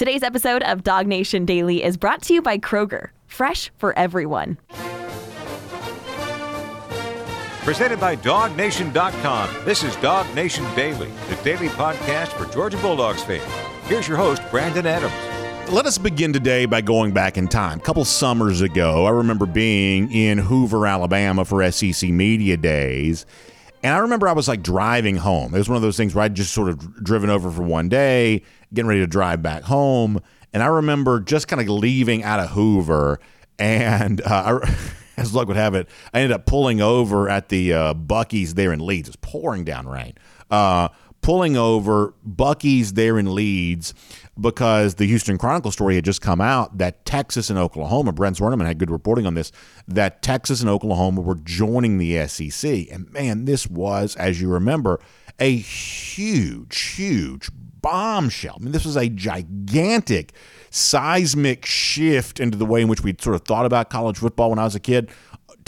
Today's episode of Dog Nation Daily is brought to you by Kroger, fresh for everyone. Presented by DogNation.com. This is Dog Nation Daily, the daily podcast for Georgia Bulldogs fans. Here's your host, Brandon Adams. Let us begin today by going back in time. A couple summers ago, I remember being in Hoover, Alabama for SEC Media Days. And I remember I was like driving home. It was one of those things where I'd just sort of driven over for one day, getting ready to drive back home. And I remember just kind of leaving out of Hoover. And uh, I, as luck would have it, I ended up pulling over at the uh, Buc-ee's there in Leeds. It's pouring down rain. Uh, pulling over Buc-ee's there in Leeds because the Houston Chronicle story had just come out that Texas and Oklahoma, Brent Zwerneman had good reporting on this, that Texas and Oklahoma were joining the SEC. And man, this was, as you remember, a huge, huge bombshell. I mean, this was a gigantic seismic shift into the way in which we sort of thought about college football when I was a kid.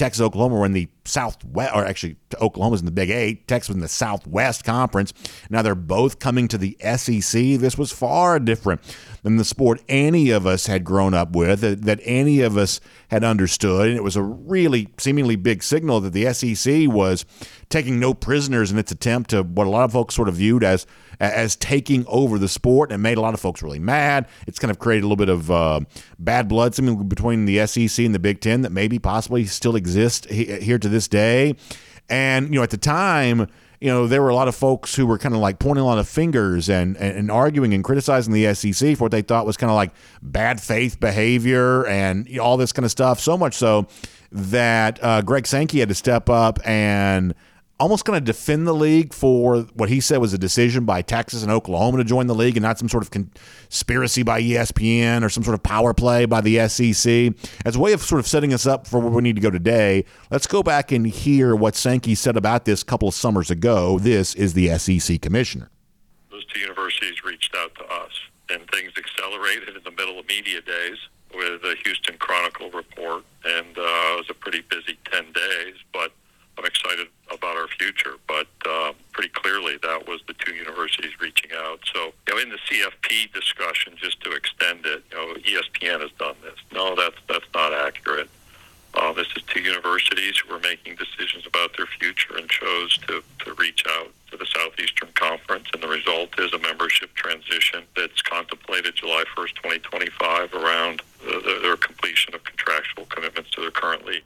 Texas, Oklahoma were in the Southwest, or actually, Oklahoma's in the Big Eight. Texas was in the Southwest Conference. Now they're both coming to the SEC. This was far different than the sport any of us had grown up with, that, that any of us had understood. And it was a really seemingly big signal that the SEC was taking no prisoners in its attempt to what a lot of folks sort of viewed as as taking over the sport and made a lot of folks really mad. It's kind of created a little bit of uh, bad blood something between the SEC and the Big Ten that maybe possibly still exists here to this day. And, you know, at the time, you know, there were a lot of folks who were kind of like pointing a lot of fingers and, and, and arguing and criticizing the SEC for what they thought was kind of like bad faith behavior and all this kind of stuff. So much so that uh, Greg Sankey had to step up and – almost going to defend the league for what he said was a decision by Texas and Oklahoma to join the league and not some sort of conspiracy by ESPN or some sort of power play by the SEC. As a way of sort of setting us up for where we need to go today, let's go back and hear what Sankey said about this a couple of summers ago. This is the SEC commissioner. Those two universities reached out to us, and things accelerated in the middle of media days with the Houston Chronicle report, and uh, it was a pretty busy 10 days, but I'm excited about our future. But uh, pretty clearly, that was the two universities reaching out. So, you know, in the CFP discussion, just to extend it, you know, ESPN has done this. No, that's that's not accurate. Uh, this is two universities who are making decisions about their future and chose to, to reach out to the Southeastern Conference. And the result is a membership transition that's contemplated July 1st, 2025, around the, the, their completion of contractual commitments to their current league.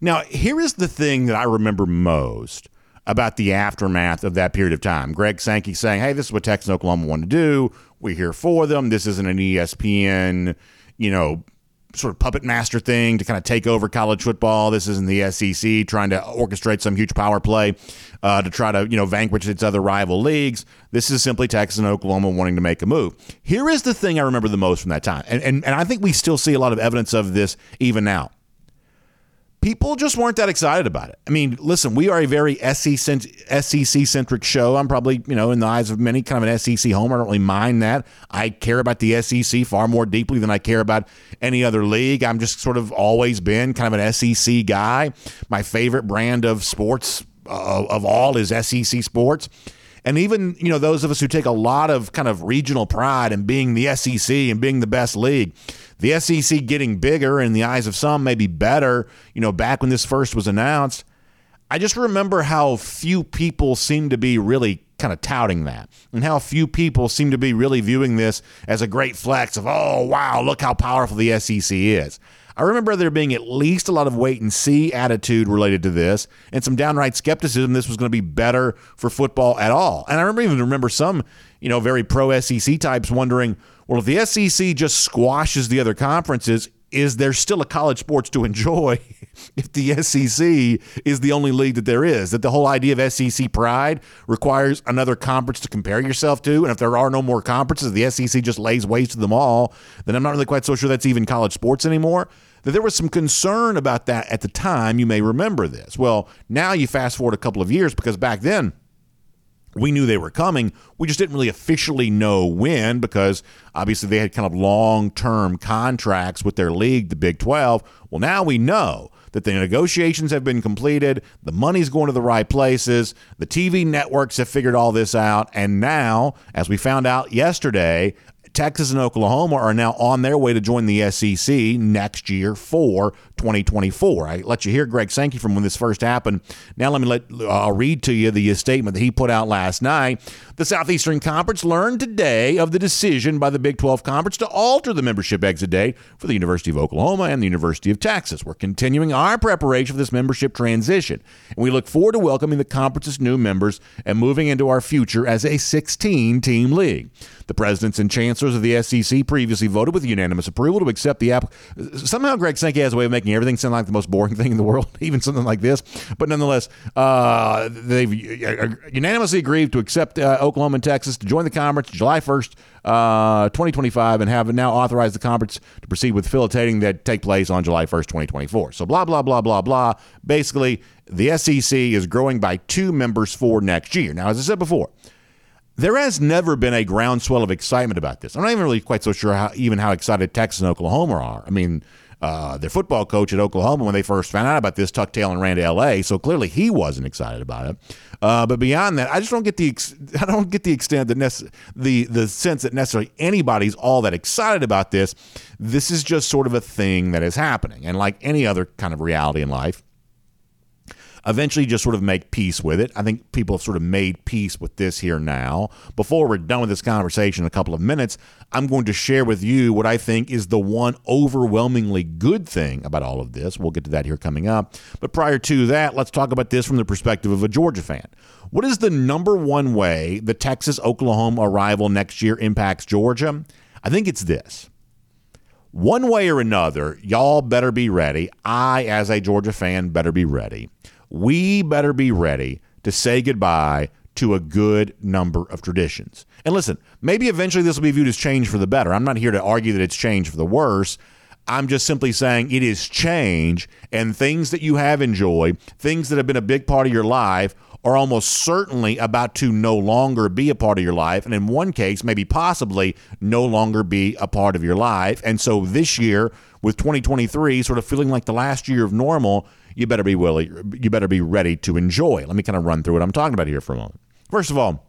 Now, here is the thing that I remember most about the aftermath of that period of time. Greg Sankey saying, hey, this is what Texas and Oklahoma want to do. We're here for them. This isn't an ESPN, you know, sort of puppet master thing to kind of take over college football. This isn't the SEC trying to orchestrate some huge power play uh, to try to, you know, vanquish its other rival leagues. This is simply Texas and Oklahoma wanting to make a move. Here is the thing I remember the most from that time. And, and, and I think we still see a lot of evidence of this even now people just weren't that excited about it. I mean, listen, we are a very SEC centric show. I'm probably, you know, in the eyes of many, kind of an SEC home. I don't really mind that. I care about the SEC far more deeply than I care about any other league. I'm just sort of always been kind of an SEC guy. My favorite brand of sports uh, of all is SEC sports. And even, you know, those of us who take a lot of kind of regional pride in being the SEC and being the best league, the SEC getting bigger in the eyes of some, maybe better, you know, back when this first was announced. I just remember how few people seem to be really kind of touting that and how few people seem to be really viewing this as a great flex of, oh, wow, look how powerful the SEC is. I remember there being at least a lot of wait and see attitude related to this and some downright skepticism this was going to be better for football at all. And I remember even remember some, you know, very pro SEC types wondering, well, if the SEC just squashes the other conferences, is there still a college sports to enjoy if the SEC is the only league that there is? That the whole idea of SEC pride requires another conference to compare yourself to, and if there are no more conferences, the SEC just lays waste to them all. Then I'm not really quite so sure that's even college sports anymore that there was some concern about that at the time. You may remember this. Well, now you fast forward a couple of years because back then we knew they were coming. We just didn't really officially know when because obviously they had kind of long term contracts with their league, the Big 12. Well, now we know that the negotiations have been completed, the money's going to the right places, the TV networks have figured all this out, and now, as we found out yesterday, Texas and Oklahoma are now on their way to join the SEC next year for 2024. I let you hear Greg Sankey from when this first happened. Now let me let uh, I'll read to you the statement that he put out last night. The Southeastern Conference learned today of the decision by the Big 12 Conference to alter the membership exit date for the University of Oklahoma and the University of Texas. We're continuing our preparation for this membership transition, and we look forward to welcoming the conference's new members and moving into our future as a 16 team league. The presidents and chancellors of the SEC previously voted with unanimous approval to accept the app. Somehow, Greg Sankey has a way of making everything sound like the most boring thing in the world, even something like this. But nonetheless, uh, they've uh, unanimously agreed to accept uh, Oklahoma and Texas to join the conference July 1st, uh, 2025, and have now authorized the conference to proceed with facilitating that take place on July 1st, 2024. So, blah, blah, blah, blah, blah. Basically, the SEC is growing by two members for next year. Now, as I said before, there has never been a groundswell of excitement about this. I'm not even really quite so sure how even how excited Texas and Oklahoma are. I mean, uh, their football coach at Oklahoma, when they first found out about this, tucked tail and ran to L.A. So clearly he wasn't excited about it. Uh, but beyond that, I just don't get the ex- I don't get the extent that nece- the the sense that necessarily anybody's all that excited about this. This is just sort of a thing that is happening, and like any other kind of reality in life, eventually just sort of make peace with it. I think people have sort of made peace with this here now. Before we're done with this conversation in a couple of minutes, I'm going to share with you what I think is the one overwhelmingly good thing about all of this. We'll get to that here coming up. But prior to that, let's talk about this from the perspective of a Georgia fan. What is the number one way the Texas Oklahoma arrival next year impacts Georgia? I think it's this. One way or another, y'all better be ready. I, as a Georgia fan, better be ready we better be ready to say goodbye to a good number of traditions. And listen, maybe eventually this will be viewed as change for the better. I'm not here to argue that it's change for the worse. I'm just simply saying it is change, and things that you have enjoyed, things that have been a big part of your life, are almost certainly about to no longer be a part of your life. And in one case, maybe possibly no longer be a part of your life. And so this year, with 2023 sort of feeling like the last year of normal, you better be willing, you better be ready to enjoy. Let me kind of run through what I'm talking about here for a moment. First of all,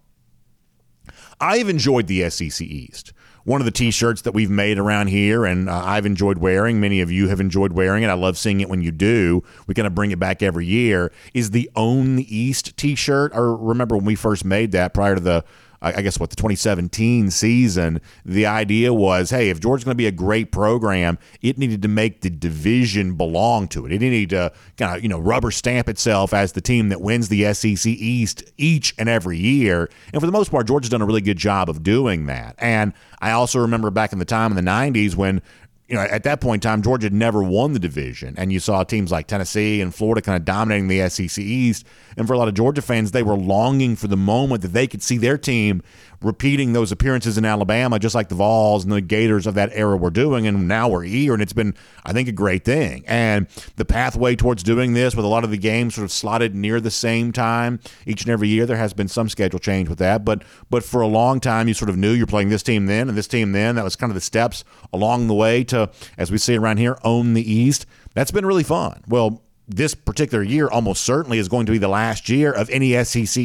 I've enjoyed the SEC East. One of the T-shirts that we've made around here, and uh, I've enjoyed wearing. Many of you have enjoyed wearing it. I love seeing it when you do. We kind of bring it back every year. Is the Own the East T-shirt? I remember when we first made that prior to the I guess what the 2017 season, the idea was, hey, if Georgia's going to be a great program, it needed to make the division belong to it. It needed to kind of you know rubber stamp itself as the team that wins the SEC East each and every year. And for the most part, Georgia's done a really good job of doing that. And I also remember back in the time in the 90s when you know, at that point in time, Georgia had never won the division, and you saw teams like Tennessee and Florida kind of dominating the SEC East. And for a lot of Georgia fans, they were longing for the moment that they could see their team repeating those appearances in Alabama, just like the Vols and the Gators of that era were doing. And now we're here, and it's been, I think, a great thing. And the pathway towards doing this, with a lot of the games sort of slotted near the same time each and every year, there has been some schedule change with that. But but for a long time, you sort of knew you're playing this team then and this team then. That was kind of the steps along the way to, as we say around here, own the East. That's been really fun. Well, this particular year almost certainly is going to be the last year of any SEC.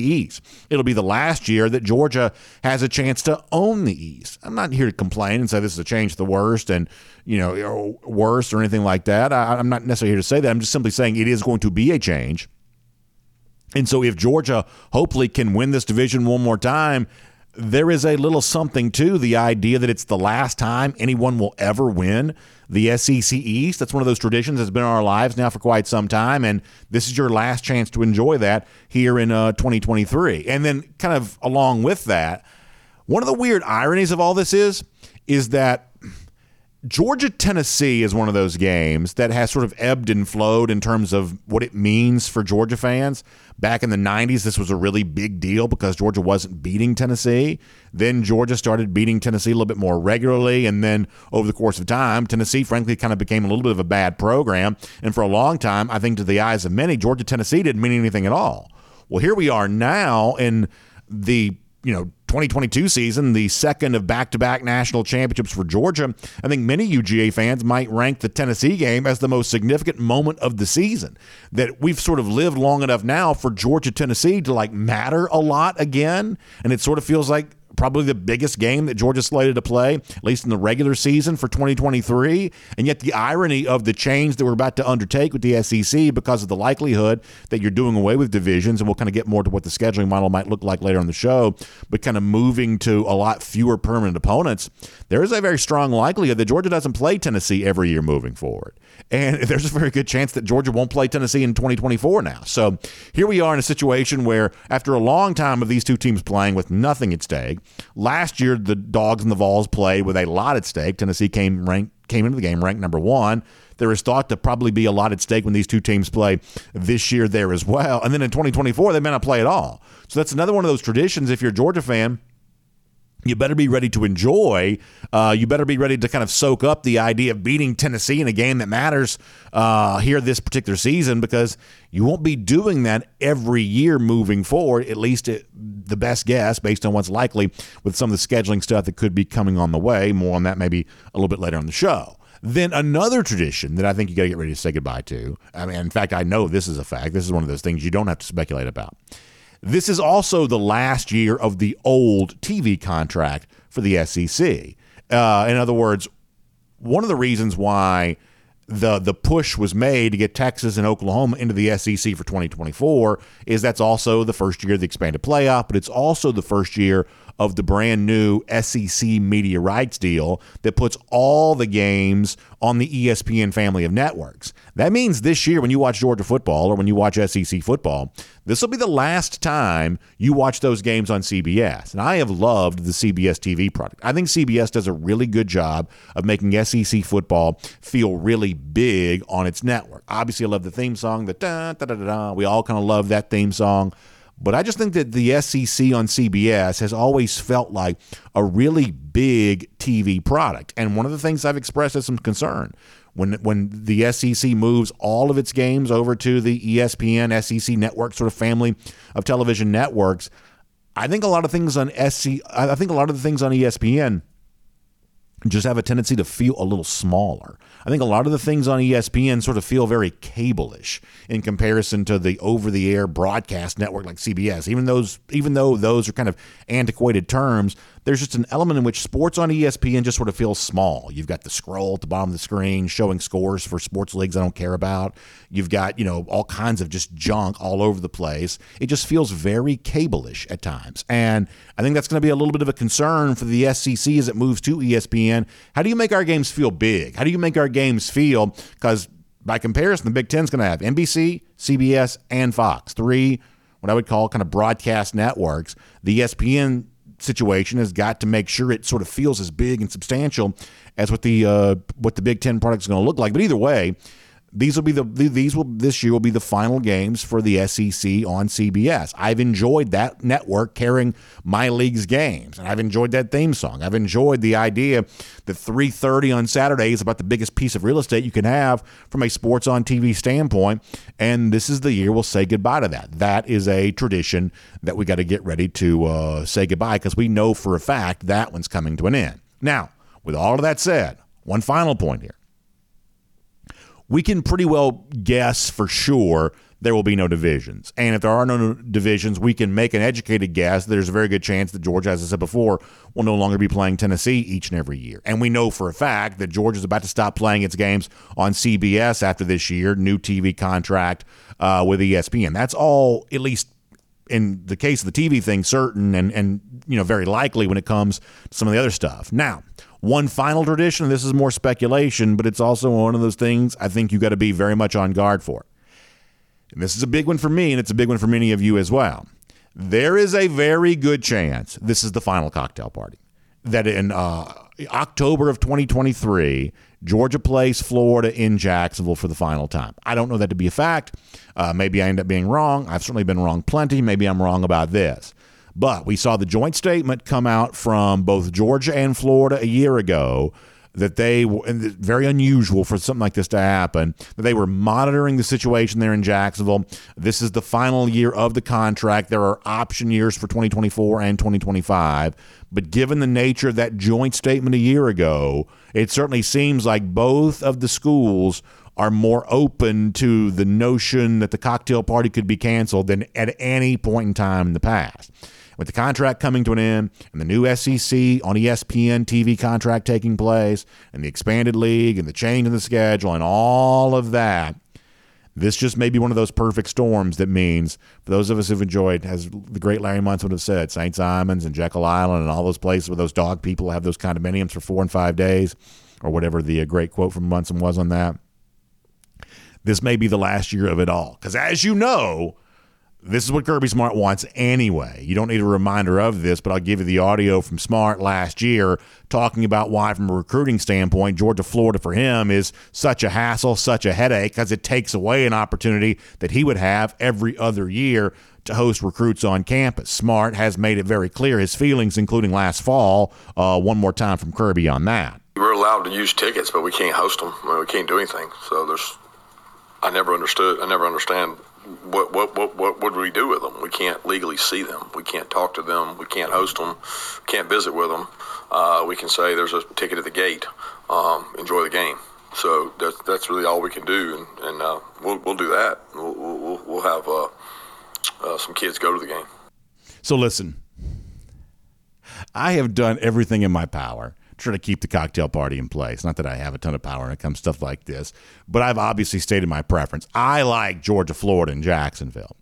It'll be the last year that Georgia has a chance to own the East. I'm not here to complain and say this is a change to the worst and you know worse or anything like that. I, I'm not necessarily here to say that. I'm just simply saying it is going to be a change. And so if Georgia hopefully can win this division one more time, there is a little something to the idea that it's the last time anyone will ever win the SEC East. That's one of those traditions that's been in our lives now for quite some time, and this is your last chance to enjoy that here in uh, 2023. And then, kind of along with that, one of the weird ironies of all this is is that Georgia Tennessee is one of those games that has sort of ebbed and flowed in terms of what it means for Georgia fans. Back in the 90s, this was a really big deal because Georgia wasn't beating Tennessee. Then Georgia started beating Tennessee a little bit more regularly. And then over the course of time, Tennessee, frankly, kind of became a little bit of a bad program. And for a long time, I think to the eyes of many, Georgia Tennessee didn't mean anything at all. Well, here we are now in the, you know, 2022 season, the second of back to back national championships for Georgia. I think many UGA fans might rank the Tennessee game as the most significant moment of the season. That we've sort of lived long enough now for Georgia Tennessee to like matter a lot again. And it sort of feels like probably the biggest game that Georgia's slated to play, at least in the regular season for 2023. And yet, the irony of the change that we're about to undertake with the SEC because of the likelihood that you're doing away with divisions, and we'll kind of get more to what the scheduling model might look like later on the show, but kind of moving to a lot fewer permanent opponents, there is a very strong likelihood that Georgia doesn't play Tennessee every year moving forward. And there's a very good chance that Georgia won't play Tennessee in 2024 now. So here we are in a situation where, after a long time of these two teams playing with nothing at stake, last year the Dogs and the Vols played with a lot at stake. Tennessee came ranked came into the game ranked number one. There is thought to probably be a lot at stake when these two teams play this year there as well. And then in 2024, they may not play at all. So that's another one of those traditions. If you're a Georgia fan, you better be ready to enjoy. Uh, you better be ready to kind of soak up the idea of beating Tennessee in a game that matters uh, here this particular season because you won't be doing that every year moving forward, at least it, the best guess based on what's likely with some of the scheduling stuff that could be coming on the way. More on that maybe a little bit later on the show. Then another tradition that I think you got to get ready to say goodbye to. I mean, in fact, I know this is a fact. This is one of those things you don't have to speculate about this is also the last year of the old TV contract for the SEC. Uh, in other words, one of the reasons why the the push was made to get Texas and Oklahoma into the SEC for 2024 is that's also the first year of the expanded playoff, but it's also the first year of the brand new SEC media rights deal that puts all the games on the ESPN family of networks. That means this year, when you watch Georgia football or when you watch SEC football, this will be the last time you watch those games on CBS. And I have loved the CBS TV product. I think CBS does a really good job of making SEC football feel really big on its network. Obviously, I love the theme song, the da da da da. da. We all kind of love that theme song. But I just think that the SEC on CBS has always felt like a really big TV product. And one of the things I've expressed as some concern when when the SEC moves all of its games over to the ESPN SEC network sort of family of television networks, I think a lot of things on SC I think a lot of the things on ESPN just have a tendency to feel a little smaller. I think a lot of the things on ESPN sort of feel very cable-ish in comparison to the over-the-air broadcast network like CBS. Even those, even though those are kind of antiquated terms, there's just an element in which sports on ESPN just sort of feels small. You've got the scroll at the bottom of the screen showing scores for sports leagues I don't care about. You've got, you know, all kinds of just junk all over the place. It just feels very cable-ish at times. And I think that's going to be a little bit of a concern for the SEC as it moves to ESPN. How do you make our games feel big? How do you make our games feel? Because by comparison, the Big Ten is going to have NBC, CBS, and Fox, three what I would call kind of broadcast networks. The ESPN situation has got to make sure it sort of feels as big and substantial as what the uh, what the Big Ten product is going to look like. But either way, these will be the these will this year will be the final games for the SEC on CBS. I've enjoyed that network carrying my league's games, and I've enjoyed that theme song. I've enjoyed the idea that 3:30 on Saturday is about the biggest piece of real estate you can have from a sports on TV standpoint, and this is the year we'll say goodbye to that. That is a tradition that we got to get ready to uh, say goodbye because we know for a fact that one's coming to an end. Now, with all of that said, one final point here we can pretty well guess for sure there will be no divisions. And if there are no divisions, we can make an educated guess. That there's a very good chance that Georgia, as I said before, will no longer be playing Tennessee each and every year. And we know for a fact that Georgia is about to stop playing its games on CBS after this year, new TV contract uh, with ESPN. That's all, at least in the case of the TV thing, certain and, and you know very likely when it comes to some of the other stuff. Now, one final tradition, and this is more speculation, but it's also one of those things I think you got to be very much on guard for. And this is a big one for me, and it's a big one for many of you as well. There is a very good chance this is the final cocktail party. That in uh, October of 2023, Georgia plays Florida in Jacksonville for the final time. I don't know that to be a fact. Uh, maybe I end up being wrong. I've certainly been wrong plenty. Maybe I'm wrong about this. But we saw the joint statement come out from both Georgia and Florida a year ago that they and very unusual for something like this to happen that they were monitoring the situation there in Jacksonville. This is the final year of the contract. There are option years for 2024 and 2025 but given the nature of that joint statement a year ago it certainly seems like both of the schools are more open to the notion that the cocktail party could be canceled than at any point in time in the past With the contract coming to an end and the new SEC on ESPN TV contract taking place and the expanded league and the change in the schedule and all of that, this just may be one of those perfect storms that means for those of us who've enjoyed, as the great Larry Munson would have said, St. Simon's and Jekyll Island and all those places where those dog people have those condominiums for four and five days, or whatever the uh, great quote from Munson was on that. This may be the last year of it all. Because as you know, this is what Kirby Smart wants anyway. You don't need a reminder of this, but I'll give you the audio from Smart last year talking about why, from a recruiting standpoint, Georgia Florida for him is such a hassle, such a headache, because it takes away an opportunity that he would have every other year to host recruits on campus. Smart has made it very clear his feelings, including last fall. Uh, one more time from Kirby on that. We're allowed to use tickets, but we can't host them. We can't do anything. So there's, I never understood. I never understand what, what, what, what would we do with them? We can't legally see them. We can't talk to them. We can't host them. Can't visit with them. Uh, we can say there's a ticket at the gate. Um, enjoy the game. So that's, that's really all we can do, and, and uh, we'll, we'll do that. We'll, we'll, we'll have uh, uh, some kids go to the game. So listen, I have done everything in my power try to keep the cocktail party in place. Not that I have a ton of power when it comes to stuff like this, but I've obviously stated my preference. I like Georgia, Florida, and Jacksonville.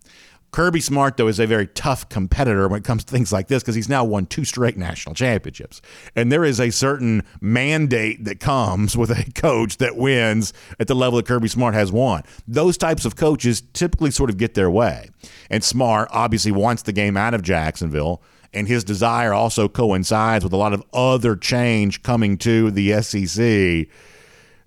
Kirby Smart, though, is a very tough competitor when it comes to things like this because he's now won two straight national championships. And there is a certain mandate that comes with a coach that wins at the level that Kirby Smart has won. Those types of coaches typically sort of get their way. And Smart obviously wants the game out of Jacksonville and his desire also coincides with a lot of other change coming to the SEC.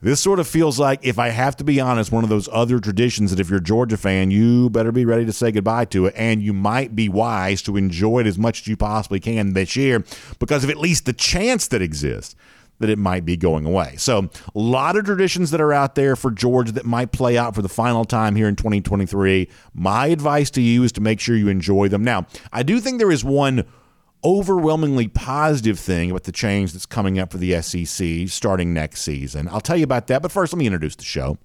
This sort of feels like, if I have to be honest, one of those other traditions that if you're a Georgia fan, you better be ready to say goodbye to it. And you might be wise to enjoy it as much as you possibly can this year because of at least the chance that exists that it might be going away. So, a lot of traditions that are out there for Georgia that might play out for the final time here in 2023. My advice to you is to make sure you enjoy them. Now, I do think there is one overwhelmingly positive thing about the change that's coming up for the SEC starting next season. I'll tell you about that, but first, let me introduce the show.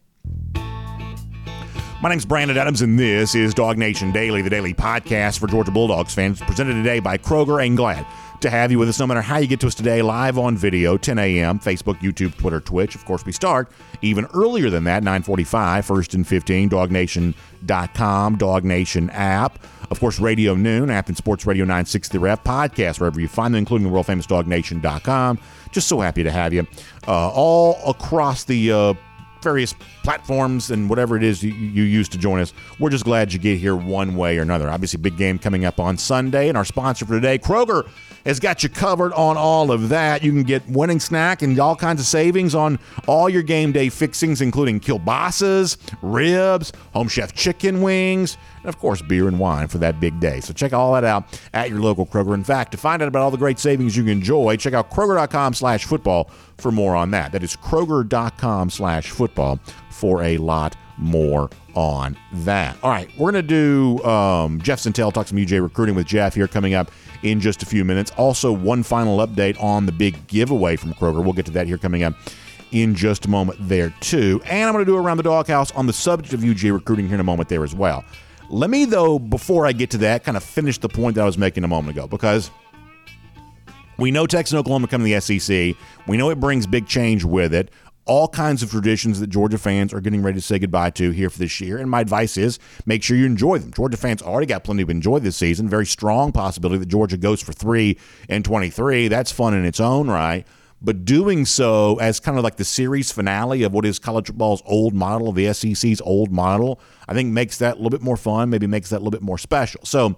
My name's Brandon Adams, and this is Dog Nation Daily, the daily podcast for Georgia Bulldogs fans, presented today by Kroger and Glad to have you with us no matter how you get to us today, live on video, 10 a.m., Facebook, YouTube, Twitter, Twitch. Of course, we start even earlier than that, 945, first and 15, dognation.com, Dog Nation app. Of course, Radio Noon, Athens Sports Radio 960 Ref, podcast, wherever you find them, including the world famous dognation.com. Just so happy to have you uh, all across the uh, various platforms and whatever it is you, you use to join us. We're just glad you get here one way or another. Obviously, big game coming up on Sunday, and our sponsor for today, Kroger, has got you covered on all of that. You can get winning snack and all kinds of savings on all your game day fixings, including kielbasa's, ribs, home chef chicken wings, and of course, beer and wine for that big day. So check all that out at your local Kroger. In fact, to find out about all the great savings you can enjoy, check out Kroger.com slash football for more on that. That is Kroger.com slash football for a lot more on that. All right, we're going to do um, Jeff Sentell talk some UJ recruiting with Jeff here coming up in just a few minutes. Also, one final update on the big giveaway from Kroger. We'll get to that here coming up in just a moment there, too. And I'm going to do around the doghouse on the subject of UJ recruiting here in a moment there as well. Let me, though, before I get to that, kind of finish the point that I was making a moment ago because we know Texas and Oklahoma come to the SEC. We know it brings big change with it. All kinds of traditions that Georgia fans are getting ready to say goodbye to here for this year. And my advice is make sure you enjoy them. Georgia fans already got plenty to enjoy this season. Very strong possibility that Georgia goes for three and 23. That's fun in its own right but doing so as kind of like the series finale of what is college football's old model, of the SEC's old model, I think makes that a little bit more fun, maybe makes that a little bit more special. So,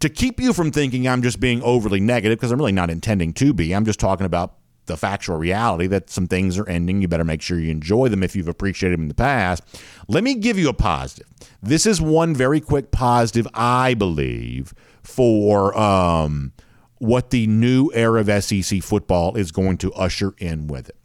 to keep you from thinking I'm just being overly negative, because I'm really not intending to be, I'm just talking about the factual reality that some things are ending. You better make sure you enjoy them if you've appreciated them in the past. Let me give you a positive. This is one very quick positive, I believe, for. Um, what the new era of SEC football is going to usher in with it.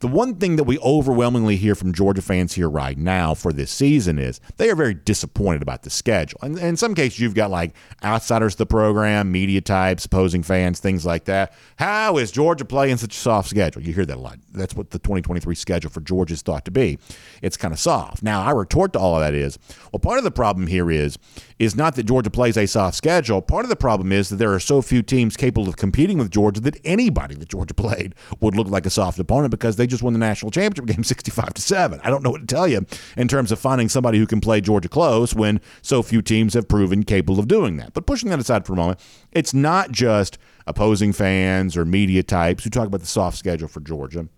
The one thing that we overwhelmingly hear from Georgia fans here right now for this season is they are very disappointed about the schedule. And, in some cases, you've got like outsiders of the program, media types, opposing fans, things like that. How is Georgia playing such a soft schedule? You hear that a lot. That's what the 2023 schedule for Georgia is thought to be. It's kind of soft. Now, I retort to all of that is, well, part of the problem here is is not that Georgia plays a soft schedule. Part of the problem is that there are so few teams capable of competing with Georgia that anybody that Georgia played would look like a soft opponent because they just won the national championship game 65 to 7. I don't know what to tell you in terms of finding somebody who can play Georgia close when so few teams have proven capable of doing that. But pushing that aside for a moment, it's not just opposing fans or media types who talk about the soft schedule for Georgia.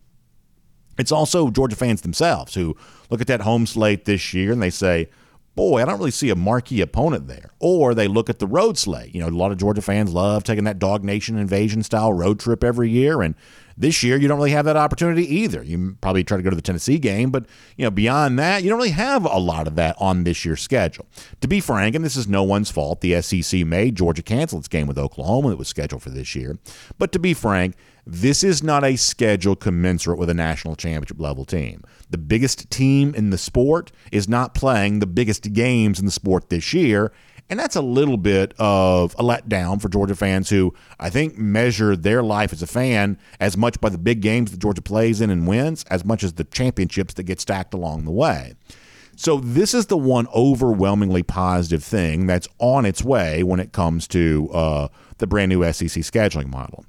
It's also Georgia fans themselves who look at that home slate this year and they say, boy, I don't really see a marquee opponent there. Or they look at the road slate. You know, a lot of Georgia fans love taking that Dog Nation invasion style road trip every year. And this year, you don't really have that opportunity either. You probably try to go to the Tennessee game, but you know, beyond that, you don't really have a lot of that on this year's schedule. To be frank, and this is no one's fault, the SEC made Georgia cancel its game with Oklahoma that was scheduled for this year. But to be frank, this is not a schedule commensurate with a national championship level team. The biggest team in the sport is not playing the biggest games in the sport this year. And that's a little bit of a letdown for Georgia fans who I think measure their life as a fan as much by the big games that Georgia plays in and wins as much as the championships that get stacked along the way. So, this is the one overwhelmingly positive thing that's on its way when it comes to uh, the brand new SEC scheduling model.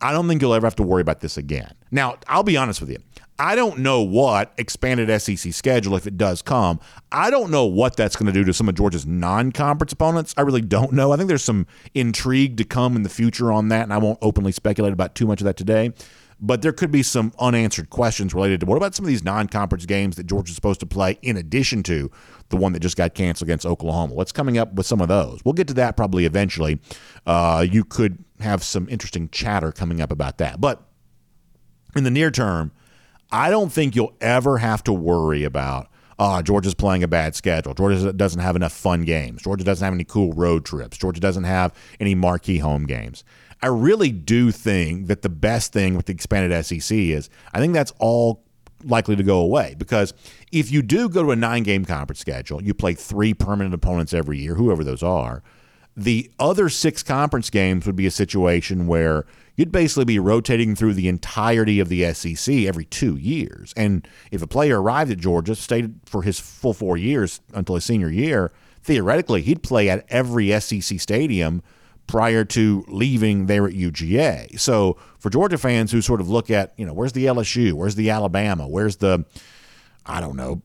I don't think you'll ever have to worry about this again. Now, I'll be honest with you. I don't know what expanded SEC schedule, if it does come, I don't know what that's going to do to some of Georgia's non conference opponents. I really don't know. I think there's some intrigue to come in the future on that, and I won't openly speculate about too much of that today. But there could be some unanswered questions related to what about some of these non conference games that Georgia's supposed to play in addition to the one that just got canceled against Oklahoma? What's coming up with some of those? We'll get to that probably eventually. Uh, you could have some interesting chatter coming up about that. But in the near term, I don't think you'll ever have to worry about, oh, Georgia's playing a bad schedule. Georgia doesn't have enough fun games. Georgia doesn't have any cool road trips. Georgia doesn't have any marquee home games. I really do think that the best thing with the expanded SEC is I think that's all likely to go away because if you do go to a nine game conference schedule, you play three permanent opponents every year, whoever those are. The other six conference games would be a situation where you'd basically be rotating through the entirety of the SEC every two years. And if a player arrived at Georgia, stayed for his full four years until his senior year, theoretically, he'd play at every SEC stadium prior to leaving there at UGA. So for Georgia fans who sort of look at, you know, where's the LSU, where's the Alabama, where's the, I don't know,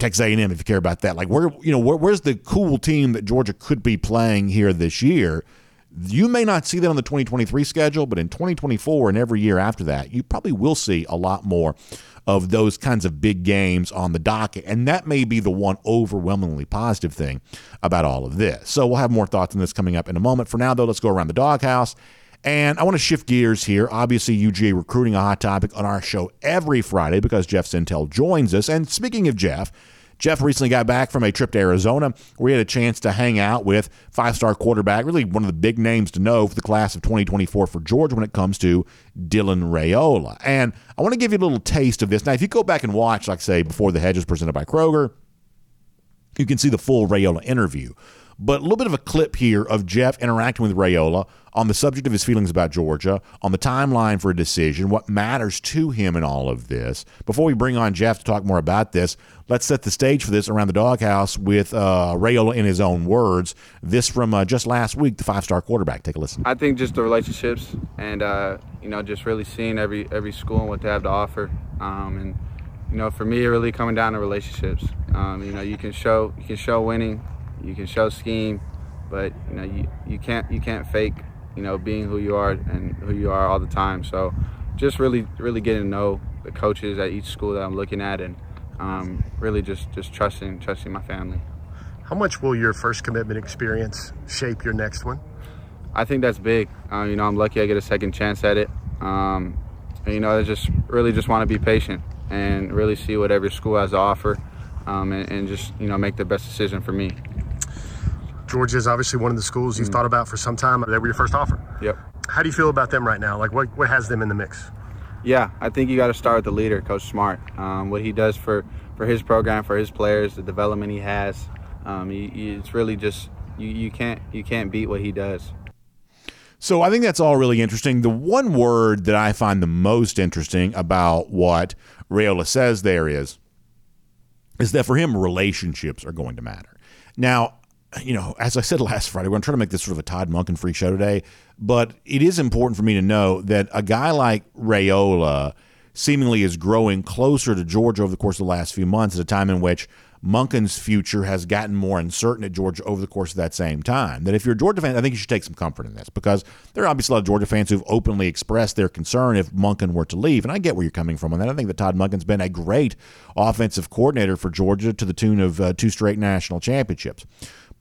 Texas A&M if you care about that. Like where, you know, where, where's the cool team that Georgia could be playing here this year? You may not see that on the 2023 schedule, but in 2024 and every year after that, you probably will see a lot more of those kinds of big games on the docket. And that may be the one overwhelmingly positive thing about all of this. So we'll have more thoughts on this coming up in a moment. For now, though, let's go around the doghouse. And I want to shift gears here. Obviously, UGA recruiting a hot topic on our show every Friday because Jeff Sentell joins us. And speaking of Jeff, Jeff recently got back from a trip to Arizona where he had a chance to hang out with five star quarterback, really one of the big names to know for the class of 2024 for George when it comes to Dylan Raiola. And I want to give you a little taste of this. Now, if you go back and watch, like say, Before the Hedges presented by Kroger, you can see the full Raiola interview. But a little bit of a clip here of Jeff interacting with Raiola on the subject of his feelings about Georgia, on the timeline for a decision, what matters to him in all of this. Before we bring on Jeff to talk more about this, let's set the stage for this around the doghouse with uh, Raiola in his own words. This from uh, just last week, the five-star quarterback. Take a listen. I think just the relationships and uh, you know just really seeing every every school and what they have to offer, um, and you know for me, it really coming down to relationships. Um, you know you can show you can show winning, you can show scheme, but you know you, you can't you can't fake you know being who you are and who you are all the time. So just really really getting to know the coaches at each school that I'm looking at and um, really just just trusting trusting my family. How much will your first commitment experience shape your next one? I think that's big. Uh, you know, I'm lucky I get a second chance at it. Um, and, you know, I just really just want to be patient and really see what every school has to offer, um, and, and, just you know make the best decision for me. Georgia is obviously one of the schools you've mm-hmm. thought about for some time. They were your first offer. Yep. How do you feel about them right now? Like, what, what has them in the mix? Yeah, I think you got to start with the leader, Coach Smart. Um, what he does for, for his program, for his players, the development he has. Um, he, he, it's really just you, you can't you can't beat what he does. So I think that's all really interesting. The one word that I find the most interesting about what Raiola says there is is that for him relationships are going to matter. Now, you know, as I said last Friday, we're going to to make this sort of a Todd Monken free show today, but it is important for me to know that a guy like Raiola seemingly is growing closer to Georgia over the course of the last few months at a time in which Monken's future has gotten more uncertain at Georgia over the course of that same time. That if you're a Georgia fan, I think you should take some comfort in this because there are obviously a lot of Georgia fans who've openly expressed their concern if Monken were to leave. And I get where you're coming from on that. I think that Todd Monken's been a great offensive coordinator for Georgia to the tune of uh, two straight national championships.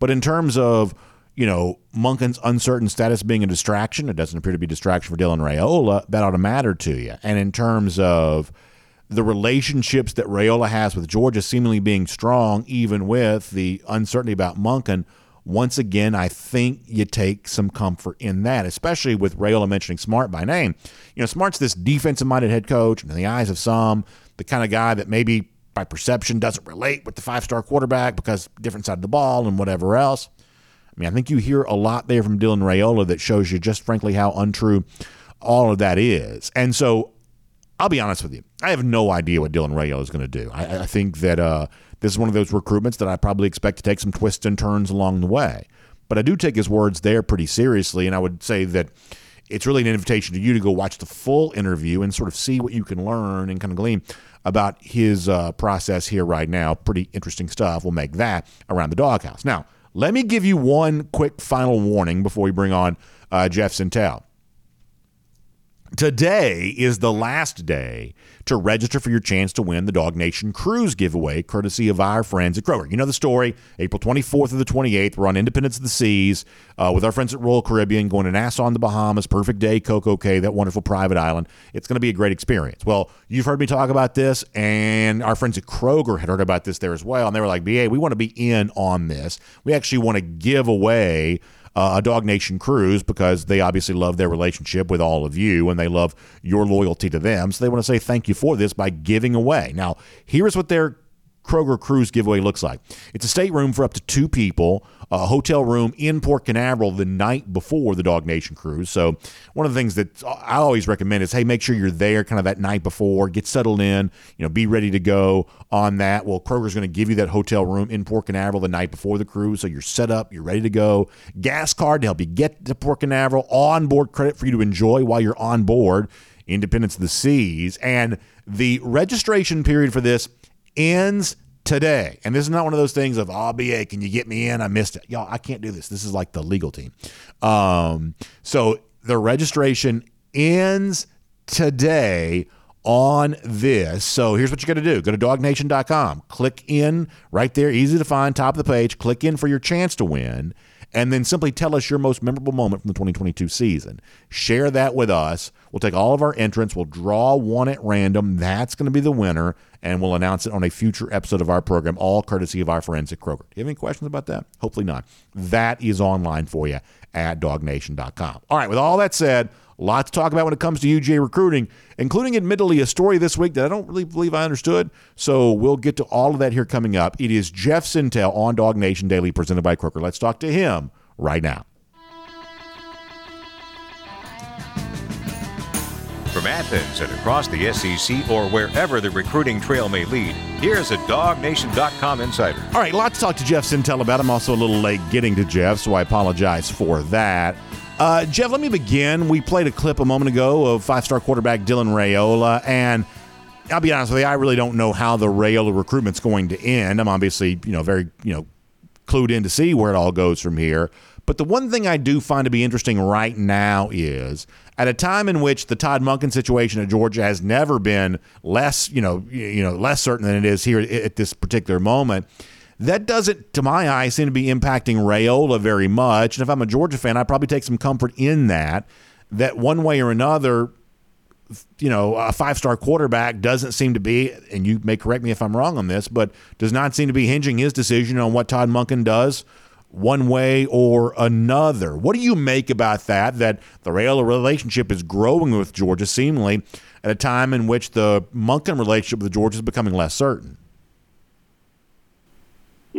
But in terms of you know, Monken's uncertain status being a distraction, it doesn't appear to be a distraction for Dylan Raiola, that ought to matter to you. And in terms of the relationships that Raiola has with Georgia seemingly being strong, even with the uncertainty about Monken, once again, I think you take some comfort in that, especially with Raiola mentioning Smart by name. You know, Smart's this defensive minded head coach, and in the eyes of some, the kind of guy that maybe by perception doesn't relate with the five star quarterback because different side of the ball and whatever else. I mean, I think you hear a lot there from Dylan Raiola that shows you just frankly how untrue all of that is. And so I'll be honest with you. I have no idea what Dylan Raiola is going to do. I, I, think that uh, this is one of those recruitments that I probably expect to take some twists and turns along the way. But I do take his words there pretty seriously, and I would say that it's really an invitation to you to go watch the full interview and sort of see what you can learn and kind of glean about his uh, process here right now. Pretty interesting stuff. We'll make that around the doghouse. Now, let me give you one quick final warning before we bring on uh, Jeff Sentell. Today is the last day to register for your chance to win the Dog Nation Cruise giveaway, courtesy of our friends at Kroger. You know the story. April 24th to the 28th, we're on Independence of the Seas uh, with our friends at Royal Caribbean, going to Nassau in the Bahamas, Perfect Day, Coco Cay, that wonderful private island. It's going to be a great experience. Well, you've heard me talk about this, and our friends at Kroger had heard about this there as well, and they were like, "BA, we want to be in on this. We actually want to give away." Uh, a Dog Nation cruise because they obviously love their relationship with all of you and they love your loyalty to them. So they want to say thank you for this by giving away. Now, here's what their Kroger Cruise giveaway looks like. It's a stateroom for up to two people, a hotel room in Port Canaveral the night before the Dog Nation cruise. So, one of the things that I always recommend is hey, make sure you're there kind of that night before, get settled in, you know, be ready to go on that. Well, Kroger's going to give you that hotel room in Port Canaveral the night before the cruise. So, you're set up, you're ready to go. Gas card to help you get to Port Canaveral, on board credit for you to enjoy while you're on board. Independence of the Seas. And the registration period for this ends today. And this is not one of those things of, oh, BA, can you get me in? I missed it. Y'all, I can't do this. This is like the legal team. Um, so the registration ends today on this. So here's what you got to do go to dognation.com, click in right there, easy to find, top of the page, click in for your chance to win and then simply tell us your most memorable moment from the 2022 season. Share that with us. We'll take all of our entrants, we'll draw one at random. That's going to be the winner, and we'll announce it on a future episode of our program, all courtesy of our friends at Kroger. Do you have any questions about that? Hopefully not. That is online for you at dognation.com. All right, with all that said, a lot to talk about when it comes to UGA recruiting, including admittedly a story this week that I don't really believe I understood. So we'll get to all of that here coming up. It is Jeff Sentell on Dog Nation Daily presented by Kroger. Let's talk to him right now. From Athens and across the SEC or wherever the recruiting trail may lead, here's a DogNation.com insider. All right, a lot to talk to Jeff Sentell about. I'm also a little late getting to Jeff, so I apologize for that. Uh, Jeff, let me begin. We played a clip a moment ago of five star quarterback Dylan Raiola, and I'll be honest with you, I really don't know how the Raiola recruitment's going to end. I'm obviously, you know, very, you know, clued in to see where it all goes from here. But the one thing I do find to be interesting right now is at a time in which the Todd Monken situation at Georgia has never been less, you know, you know, less certain than it is here at this particular moment that doesn't, to my eye, seem to be impacting Raiola very much. And if I'm a Georgia fan, I probably take some comfort in that, that one way or another, you know, a five star quarterback doesn't seem to be, and you may correct me if I'm wrong on this, but does not seem to be hinging his decision on what Todd Monken does one way or another. What do you make about that? That the Raiola relationship is growing with Georgia, seemingly at a time in which the Monken relationship with Georgia is becoming less certain.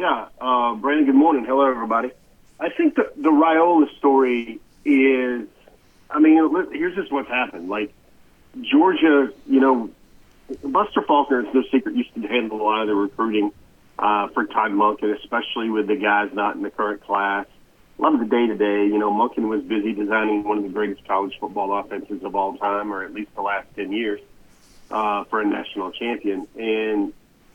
Yeah, uh, Brandon. Good morning. Hello, everybody. I think the the Raiola story is. I mean, here's just what's happened. Like Georgia, you know, Buster Faulkner, it's no secret, used to handle a lot of the recruiting uh, for Todd Monken, especially with the guys not in the current class. A lot of the day to day, you know, Monken was busy designing one of the greatest college football offenses of all time, or at least the last 10 years, uh, for a national champion. And,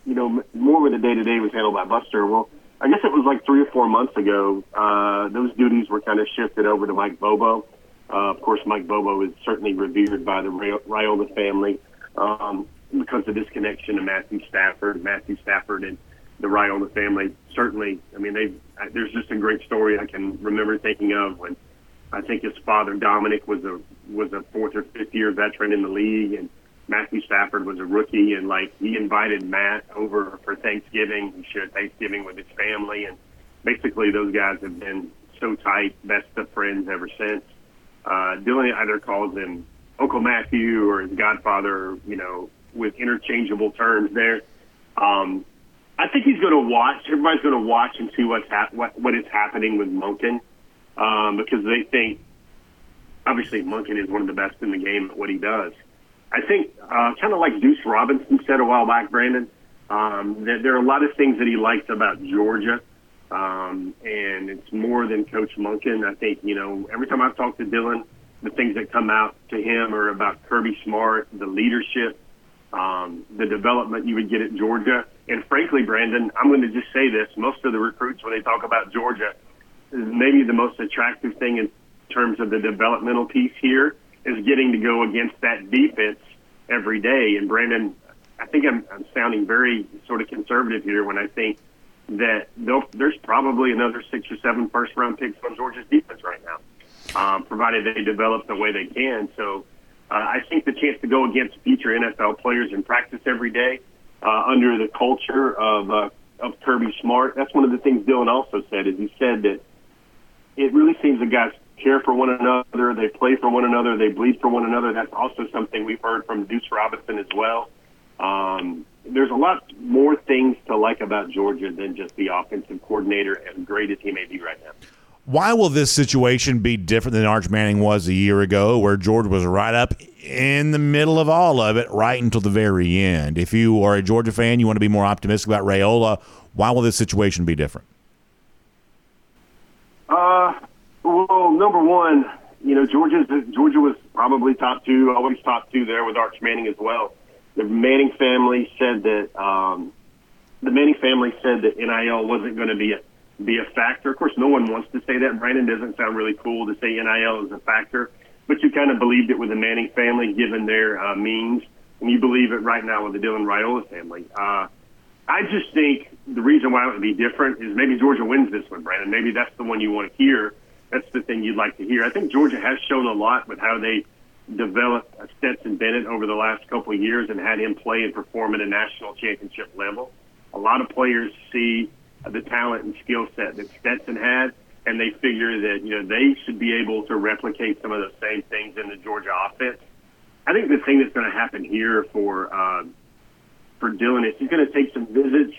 you know, more of the day to day was handled by Buster. Well, I guess it was like three or four months ago, uh, those duties were kind of shifted over to Mike Bobo. Uh, of course, Mike Bobo is certainly revered by the Raiola family um, because of this connection to Matthew Stafford. Matthew Stafford and the Raiola family certainly. I mean, they there's just a great story I can remember thinking of when I think his father Dominic was a was a fourth or fifth year veteran in the league, and Matthew Stafford was a rookie, and like he invited Matt over for Thanksgiving. He shared Thanksgiving with his family, and basically those guys have been so tight, best of friends ever since. Uh, Dylan either calls him Uncle Matthew or his godfather, you know, with interchangeable terms there. Um, I think he's going to watch. Everybody's going to watch and see what's hap- what what is happening with Monken um, because they think obviously Monken is one of the best in the game at what he does. I think uh, kind of like Deuce Robinson said a while back, Brandon. Um, that there are a lot of things that he likes about Georgia, um, and it's more than Coach Monken. I think you know every time I've talked to Dylan, the things that come out to him are about Kirby Smart, the leadership, um, the development you would get at Georgia. And frankly, Brandon, I'm going to just say this: most of the recruits, when they talk about Georgia, maybe the most attractive thing in terms of the developmental piece here is getting to go against that defense every day. And Brandon, I think I'm, I'm sounding very sort of conservative here when I think that there's probably another six or seven first round picks on Georgia's defense right now, um, provided they develop the way they can. So uh, I think the chance to go against future NFL players in practice every day uh, under the culture of uh, of Kirby Smart. That's one of the things Dylan also said. Is he said that it really seems the guys care for one another, they play for one another, they bleed for one another. That's also something we've heard from Deuce Robinson as well. Um, there's a lot more things to like about Georgia than just the offensive coordinator, as great as he may be right now. Why will this situation be different than Arch Manning was a year ago, where Georgia was right up in the middle of all of it, right until the very end? If you are a Georgia fan, you want to be more optimistic about Raiola. Why will this situation be different? Uh, number one, you know, Georgia Georgia was probably top two, always top two there with Arch Manning as well. The Manning family said that um, the Manning family said that NIL wasn't going to be a be a factor. Of course, no one wants to say that. Brandon doesn't sound really cool to say NIL is a factor, but you kind of believed it with the Manning family, given their uh, means, and you believe it right now with the Dylan Raiola family. Uh, I just think the reason why it would be different is maybe Georgia wins this one, Brandon. Maybe that's the one you want to hear. That's the thing you'd like to hear. I think Georgia has shown a lot with how they developed Stetson Bennett over the last couple of years and had him play and perform at a national championship level. A lot of players see the talent and skill set that Stetson had, and they figure that you know they should be able to replicate some of the same things in the Georgia offense. I think the thing that's going to happen here for uh, for Dylan is he's going to take some visits.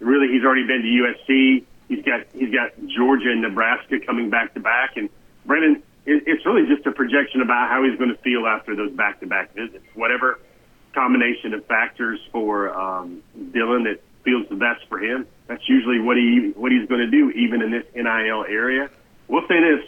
Really, he's already been to USC. He's got he's got Georgia and Nebraska coming back to back, and Brandon. It's really just a projection about how he's going to feel after those back-to-back visits. Whatever combination of factors for um, Dylan that feels the best for him. That's usually what he what he's going to do, even in this NIL area. We'll say this: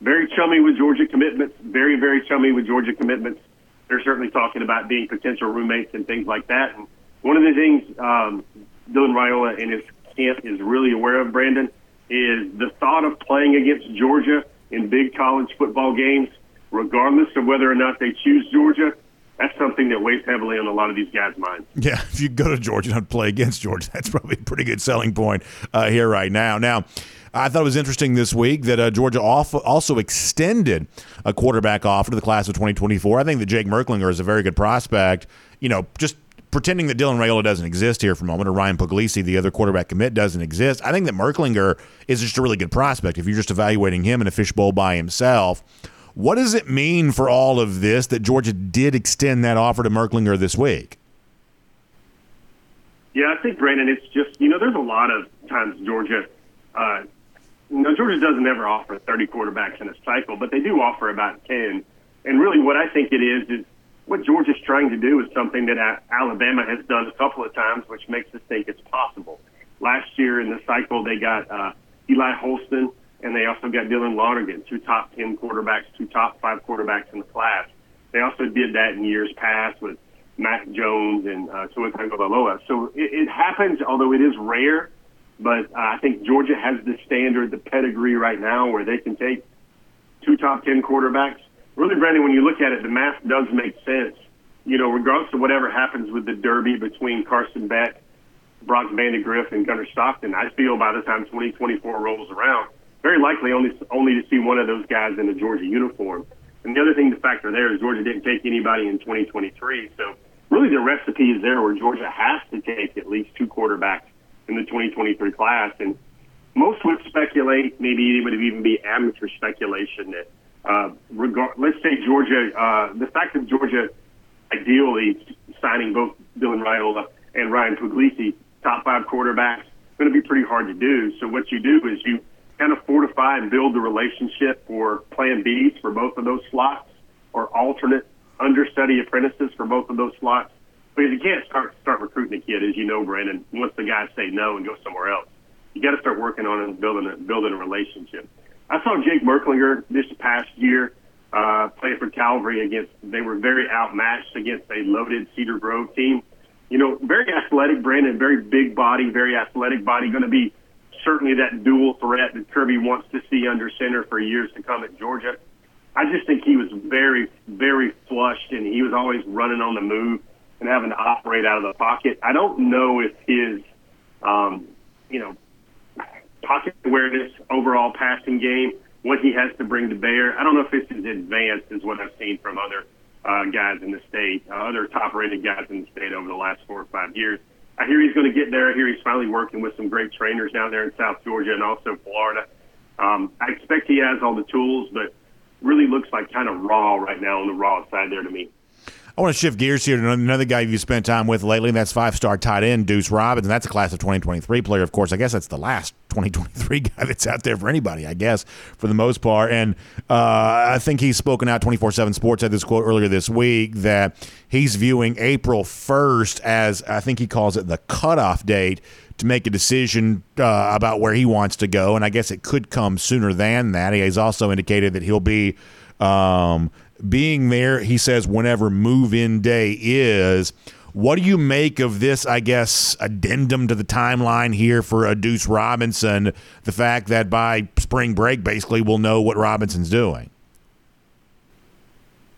very chummy with Georgia commitments, very very chummy with Georgia commitments. They're certainly talking about being potential roommates and things like that. And one of the things um, Dylan Raiola and his camp is really aware of, Brandon, is the thought of playing against Georgia in big college football games, regardless of whether or not they choose Georgia that's something that weighs heavily on a lot of these guys' minds. Yeah, if you go to Georgia and play against Georgia, that's probably a pretty good selling point uh, here right now. Now, I thought it was interesting this week that uh, Georgia also extended a quarterback offer to the class of 2024. I think that Jake Merklinger is a very good prospect. You know, just pretending that Dylan Raiola doesn't exist here for a moment, or Ryan Puglisi, the other quarterback commit, doesn't exist. I think that Merklinger is just a really good prospect. If you're just evaluating him in a fishbowl by himself, what does it mean for all of this that Georgia did extend that offer to Merklinger this week? Yeah, I think Brandon, it's just you know, there's a lot of times Georgia, uh, you know, Georgia doesn't ever offer 30 quarterbacks in a cycle, but they do offer about 10. And really, what I think it is is what Georgia's trying to do is something that Alabama has done a couple of times, which makes us think it's possible. Last year in the cycle, they got uh, Eli Holstein, and they also got Dylan Lonergan, two top 10 quarterbacks, two top five quarterbacks in the class. They also did that in years past with Mac Jones and uh, Tua Tagovailoa. So it, it happens, although it is rare. But uh, I think Georgia has the standard, the pedigree right now, where they can take two top 10 quarterbacks really, Brandon, when you look at it, the math does make sense. You know, regardless of whatever happens with the derby between Carson Beck, Brock Vandagriff, and Gunnar Stockton, I feel by the time 2024 rolls around, very likely only only to see one of those guys in a Georgia uniform. And the other thing to factor there is Georgia didn't take anybody in 2023, so really the recipe is there where Georgia has to take at least two quarterbacks in the 2023 class. And most would speculate, maybe it would even be amateur speculation that uh, regard, let's say Georgia, uh, the fact that Georgia ideally signing both Dylan Raiola and Ryan Puglisi, top five quarterbacks, going to be pretty hard to do. So what you do is you kind of fortify and build the relationship for Plan Bs for both of those slots, or alternate understudy apprentices for both of those slots. Because you can't start start recruiting a kid, as you know, Brandon. Once the guys say no and go somewhere else, you got to start working on and building a, building a relationship. I saw Jake Merklinger this past year uh, play for Calvary against. They were very outmatched against a loaded Cedar Grove team. You know, very athletic, Brandon, very big body, very athletic body. Going to be certainly that dual threat that Kirby wants to see under center for years to come at Georgia. I just think he was very, very flushed, and he was always running on the move and having to operate out of the pocket. I don't know if his, um, you know, pocket awareness, overall passing game, what he has to bring to bear. I don't know if it's as advanced as what I've seen from other uh, guys in the state, uh, other top-rated guys in the state over the last four or five years. I hear he's going to get there. I hear he's finally working with some great trainers down there in South Georgia and also Florida. Um, I expect he has all the tools, but really looks like kind of raw right now on the raw side there to me. I want to shift gears here to another guy you've spent time with lately, and that's five star tight end Deuce Robinson. And That's a class of 2023 player, of course. I guess that's the last 2023 guy that's out there for anybody, I guess, for the most part. And uh, I think he's spoken out 24 7 Sports had this quote earlier this week that he's viewing April 1st as, I think he calls it the cutoff date to make a decision uh, about where he wants to go. And I guess it could come sooner than that. He has also indicated that he'll be. Um, being there, he says, whenever move in day is. What do you make of this, I guess, addendum to the timeline here for Deuce Robinson? The fact that by spring break, basically, we'll know what Robinson's doing.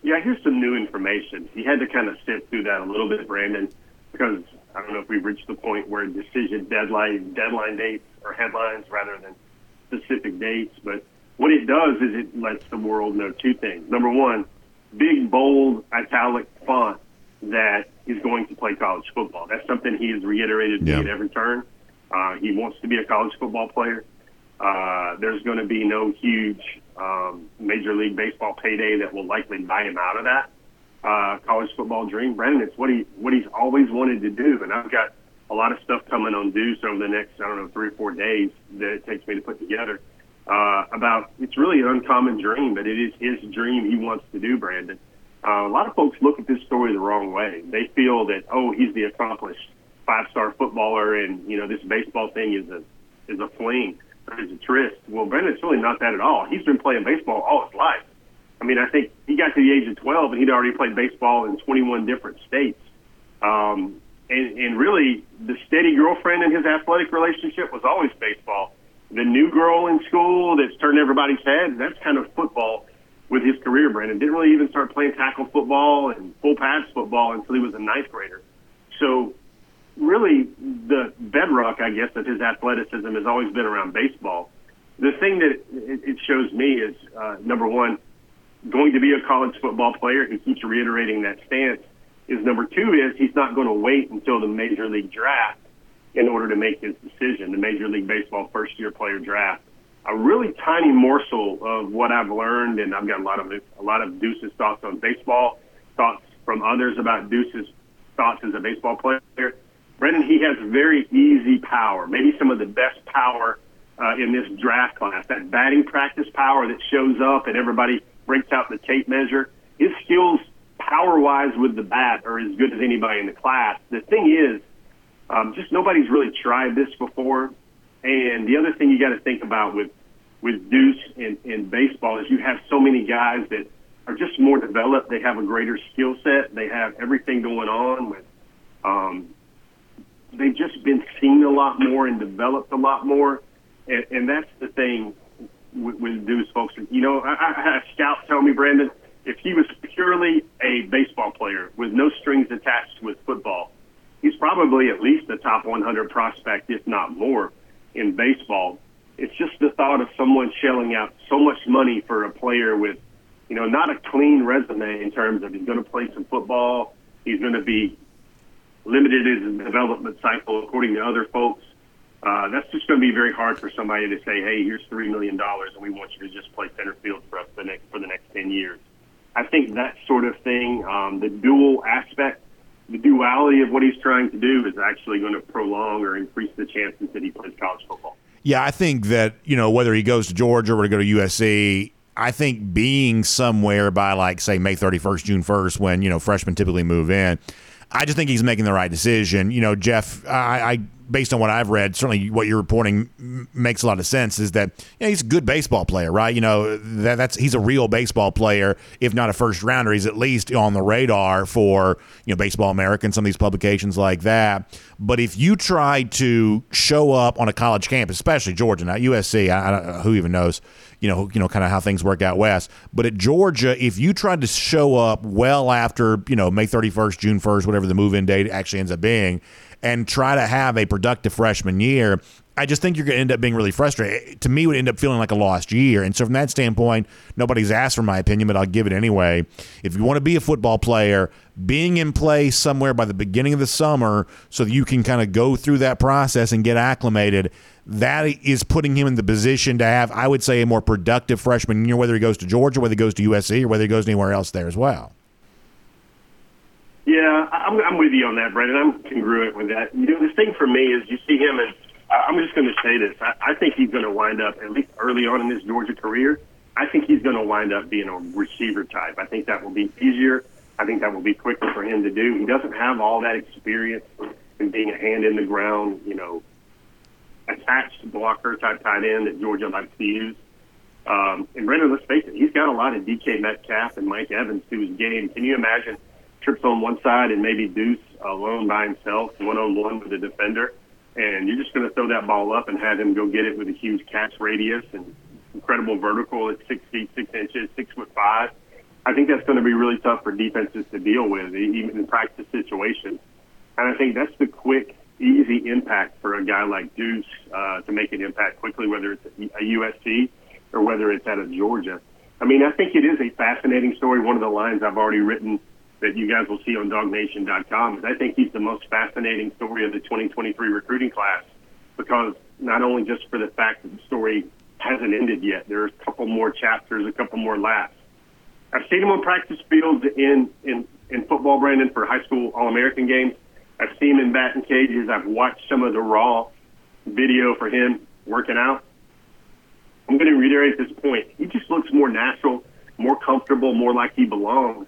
Yeah, here's some new information. He had to kind of sift through that a little bit, Brandon, because I don't know if we've reached the point where decision deadline deadline dates or headlines rather than specific dates. But what it does is it lets the world know two things. Number one, big, bold, italic font that he's going to play college football. That's something he has reiterated to yeah. me at every turn. Uh, he wants to be a college football player. Uh, there's going to be no huge um, Major League Baseball payday that will likely buy him out of that uh, college football dream. Brandon, it's what he what he's always wanted to do, and I've got a lot of stuff coming on Deuce over the next I don't know three or four days that it takes me to put together uh, about it's really an uncommon dream, but it is his dream he wants to do, Brandon. Uh, a lot of folks look at this story the wrong way. They feel that oh, he's the accomplished five-star footballer, and you know this baseball thing is a is a fling is a tryst. Well, Brandon, it's really not that at all. He's been playing baseball all his life. I mean, I think he got to the age of 12 and he'd already played baseball in 21 different states. Um, and, and really, the steady girlfriend in his athletic relationship was always baseball the new girl in school that's turned everybody's head. That's kind of football with his career, Brandon. Didn't really even start playing tackle football and full pads football until he was a ninth grader. So, really, the bedrock, I guess, of his athleticism has always been around baseball. The thing that it shows me is uh, number one, going to be a college football player. He keeps reiterating that stance. is number two is he's not going to wait until the major league draft in order to make his decision. The Major League Baseball first year player draft. A really tiny morsel of what I've learned, and I've got a lot of a lot of Deuce's thoughts on baseball, thoughts from others about Deuce's thoughts as a baseball player. Brandon, he has very easy power, maybe some of the best power uh, in this draft class. That batting practice power that shows up and everybody breaks out the tape measure. His skills, power wise, with the bat are as good as anybody in the class. The thing is, um, just nobody's really tried this before. And the other thing you got to think about with with Deuce in, in baseball is you have so many guys that are just more developed. They have a greater skill set. They have everything going on with. Um, they've just been seen a lot more and developed a lot more, and, and that's the thing with, with Deuce folks. You know, I, I had a scout tell me, Brandon, if he was purely a baseball player with no strings attached with football, he's probably at least a top 100 prospect, if not more, in baseball. It's just the thought of someone shelling out so much money for a player with, you know, not a clean resume in terms of he's going to play some football, he's going to be limited in his development cycle according to other folks. Uh, that's just going to be very hard for somebody to say, "Hey, here's three million dollars, and we want you to just play center field for us the next for the next ten years." I think that sort of thing, um, the dual aspect, the duality of what he's trying to do, is actually going to prolong or increase the chances that he plays college football. Yeah, I think that you know whether he goes to Georgia or to go to USC, I think being somewhere by like say May 31st, June 1st, when you know freshmen typically move in, I just think he's making the right decision. You know, Jeff, I, I based on what I've read, certainly what you're reporting makes a lot of sense. Is that you know, he's a good baseball player, right? You know that that's he's a real baseball player, if not a first rounder. He's at least on the radar for you know Baseball America and some of these publications like that. But if you try to show up on a college campus, especially Georgia, not USC, I, I know who even knows, you know, you know, kind of how things work out west. But at Georgia, if you tried to show up well after you know May 31st, June 1st, whatever the move-in date actually ends up being and try to have a productive freshman year, I just think you're going to end up being really frustrated. To me, would end up feeling like a lost year. And so, from that standpoint, nobody's asked for my opinion, but I'll give it anyway. If you want to be a football player, being in place somewhere by the beginning of the summer so that you can kind of go through that process and get acclimated, that is putting him in the position to have, I would say, a more productive freshman year, whether he goes to Georgia, whether he goes to USC, or whether he goes anywhere else there as well. Yeah, I'm, I'm with you on that, Brandon. I'm congruent with that. You know, the thing for me is you see him, and I'm just going to say this. I, I think he's going to wind up, at least early on in his Georgia career, I think he's going to wind up being a receiver type. I think that will be easier. I think that will be quicker for him to do. He doesn't have all that experience in being a hand in the ground, you know, attached blocker type tight end that Georgia likes to use. Um, and Brandon, let's face it, he's got a lot of DK Metcalf and Mike Evans to his game. Can you imagine – trips on one side and maybe Deuce alone by himself, one on one with the defender, and you're just going to throw that ball up and have him go get it with a huge catch radius and incredible vertical at six feet six inches, six foot five. I think that's going to be really tough for defenses to deal with, even in practice situations. And I think that's the quick, easy impact for a guy like Deuce uh, to make an impact quickly, whether it's a USC or whether it's out of Georgia. I mean, I think it is a fascinating story. One of the lines I've already written that you guys will see on DawgNation.com. I think he's the most fascinating story of the 2023 recruiting class because not only just for the fact that the story hasn't ended yet, there's a couple more chapters, a couple more laps. I've seen him on practice fields in, in, in football, Brandon, for high school All American games. I've seen him in batting cages. I've watched some of the raw video for him working out. I'm going to reiterate this point. He just looks more natural, more comfortable, more like he belongs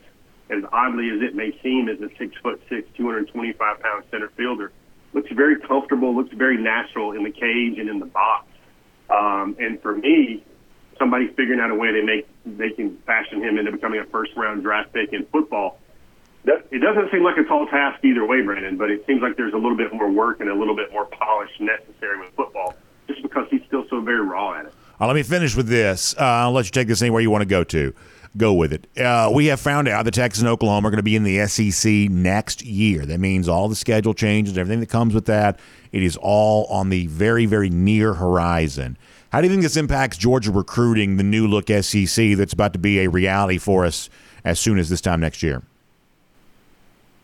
as oddly as it may seem, as a six foot six, 225 pound center fielder, looks very comfortable, looks very natural in the cage and in the box. Um, and for me, somebody figuring out a way to make they can fashion him into becoming a first round draft pick in football. It doesn't seem like a tall task either way, Brandon, but it seems like there's a little bit more work and a little bit more polish necessary with football, just because he's still so very raw at it. Uh, let me finish with this. Uh, I'll let you take this anywhere you want to go to go with it. Uh, we have found out that Texas and Oklahoma are going to be in the SEC next year. That means all the schedule changes, everything that comes with that. It is all on the very, very near horizon. How do you think this impacts Georgia recruiting, the new look SEC that's about to be a reality for us as soon as this time next year?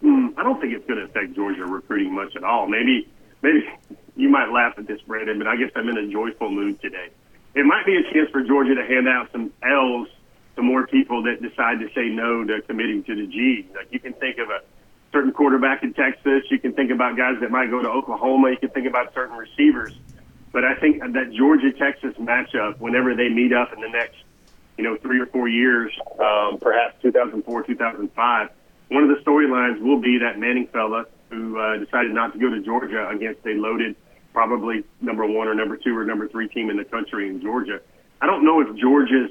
I don't think it's going to affect Georgia recruiting much at all. Maybe, maybe you might laugh at this, Brandon, but I guess I'm in a joyful mood today. It might be a chance for Georgia to hand out some L's to more people that decide to say no to committing to the G. Like you can think of a certain quarterback in Texas. You can think about guys that might go to Oklahoma. You can think about certain receivers. But I think that Georgia Texas matchup, whenever they meet up in the next, you know, three or four years, um, perhaps 2004, 2005, one of the storylines will be that Manning fella who uh, decided not to go to Georgia against a loaded, probably number one or number two or number three team in the country in Georgia. I don't know if Georgia's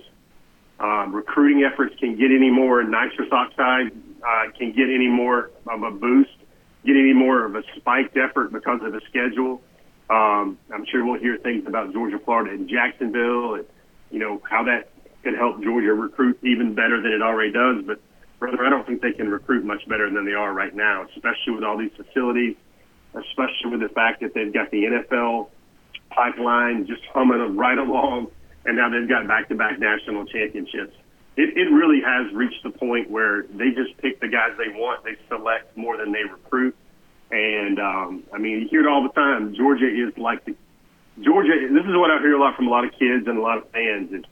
um, recruiting efforts can get any more nitrous oxide, uh, can get any more of a boost, get any more of a spiked effort because of the schedule. Um, I'm sure we'll hear things about Georgia, Florida, and Jacksonville, and you know how that could help Georgia recruit even better than it already does. But brother, I don't think they can recruit much better than they are right now, especially with all these facilities, especially with the fact that they've got the NFL pipeline just humming right along and now they've got back-to-back national championships. It, it really has reached the point where they just pick the guys they want. They select more than they recruit. And um, I mean, you hear it all the time. Georgia is like the Georgia. This is what I hear a lot from a lot of kids and a lot of fans. Is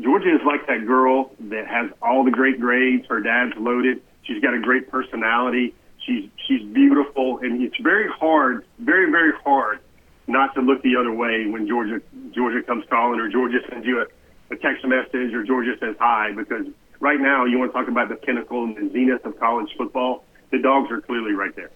Georgia is like that girl that has all the great grades. Her dad's loaded. She's got a great personality. She's she's beautiful, and it's very hard, very very hard not to look the other way when Georgia Georgia comes calling or Georgia sends you a, a text message or Georgia says hi because right now you want to talk about the pinnacle and the zenith of college football. The dogs are clearly right there.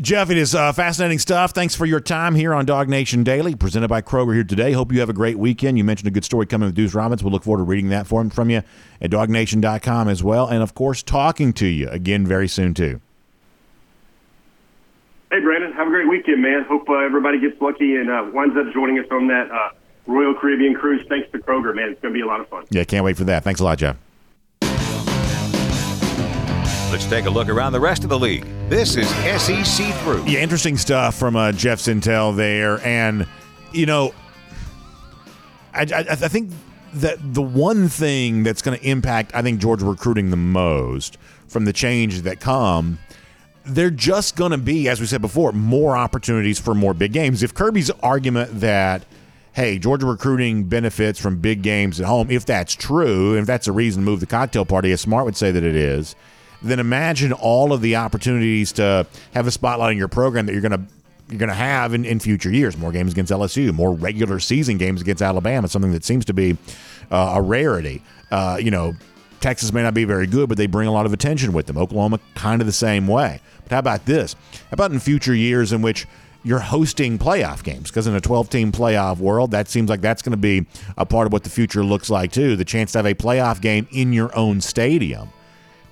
Jeff, it is uh, fascinating stuff. Thanks for your time here on DawgNation Daily, presented by Kroger here today. Hope you have a great weekend. You mentioned a good story coming with Deuce Robinson. We'll look forward to reading that for him from you at dawgnation.com as well. And, of course, talking to you again very soon, too. Hey, Brandon, have a great weekend, man. Hope uh, everybody gets lucky and uh, winds up joining us on that uh, Royal Caribbean cruise. Thanks to Kroger, man. It's going to be a lot of fun. Yeah, can't wait for that. Thanks a lot, Jeff. Let's take a look around the rest of the league. This is SEC Through. Yeah, interesting stuff from uh, Jeff Sentell there. And, you know, I, I, I think that the one thing that's going to impact, I think, Georgia recruiting the most from the change that come – they're just going to be, as we said before, more opportunities for more big games. If Kirby's argument that, hey, Georgia recruiting benefits from big games at home, if that's true, if that's a reason to move the cocktail party, as Smart would say that it is, then imagine all of the opportunities to have a spotlight on your program that you're going to you're going to have in, in future years. More games against LSU, more regular season games against Alabama, something that seems to be uh, a rarity. Uh, you know, Texas may not be very good, but they bring a lot of attention with them. Oklahoma, kind of the same way. But how about this? How about in future years in which you're hosting playoff games? Because in a 12 team playoff world, that seems like that's going to be a part of what the future looks like, too. The chance to have a playoff game in your own stadium.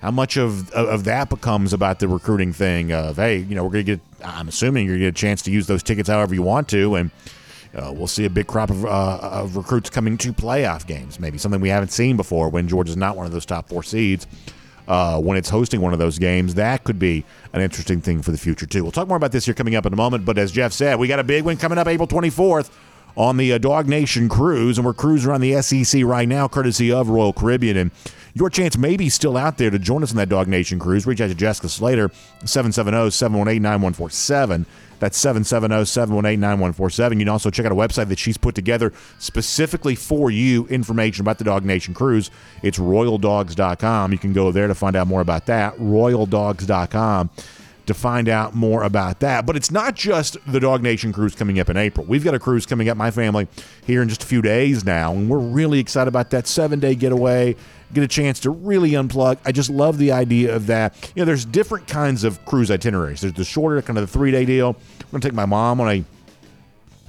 How much of, of that becomes about the recruiting thing of, hey, you know, we're going to get, I'm assuming you're going to get a chance to use those tickets however you want to. And uh, we'll see a big crop of, uh, of recruits coming to playoff games, maybe something we haven't seen before when Georgia's not one of those top four seeds uh, when it's hosting one of those games. That could be an interesting thing for the future, too. We'll talk more about this here coming up in a moment. But as Jeff said, we got a big one coming up April 24th on the uh, DawgNation cruise, and we're cruising around the SEC right now, courtesy of Royal Caribbean. And your chance may be still out there to join us on that DawgNation cruise. Reach out to Jessica Slater, 770 718 9147. That's 770 718 9147. You can also check out a website that she's put together specifically for you information about the DawgNation cruise. It's royaldogs.com. You can go there to find out more about that. Royaldogs.com to find out more about that. But it's not just the DawgNation cruise coming up in April. We've got a cruise coming up, my family, here in just a few days now, and we're really excited about that seven day getaway get a chance to really unplug. I just love the idea of that. You know, there's different kinds of cruise itineraries. There's the shorter, kind of the three day deal. I'm going to take my mom on a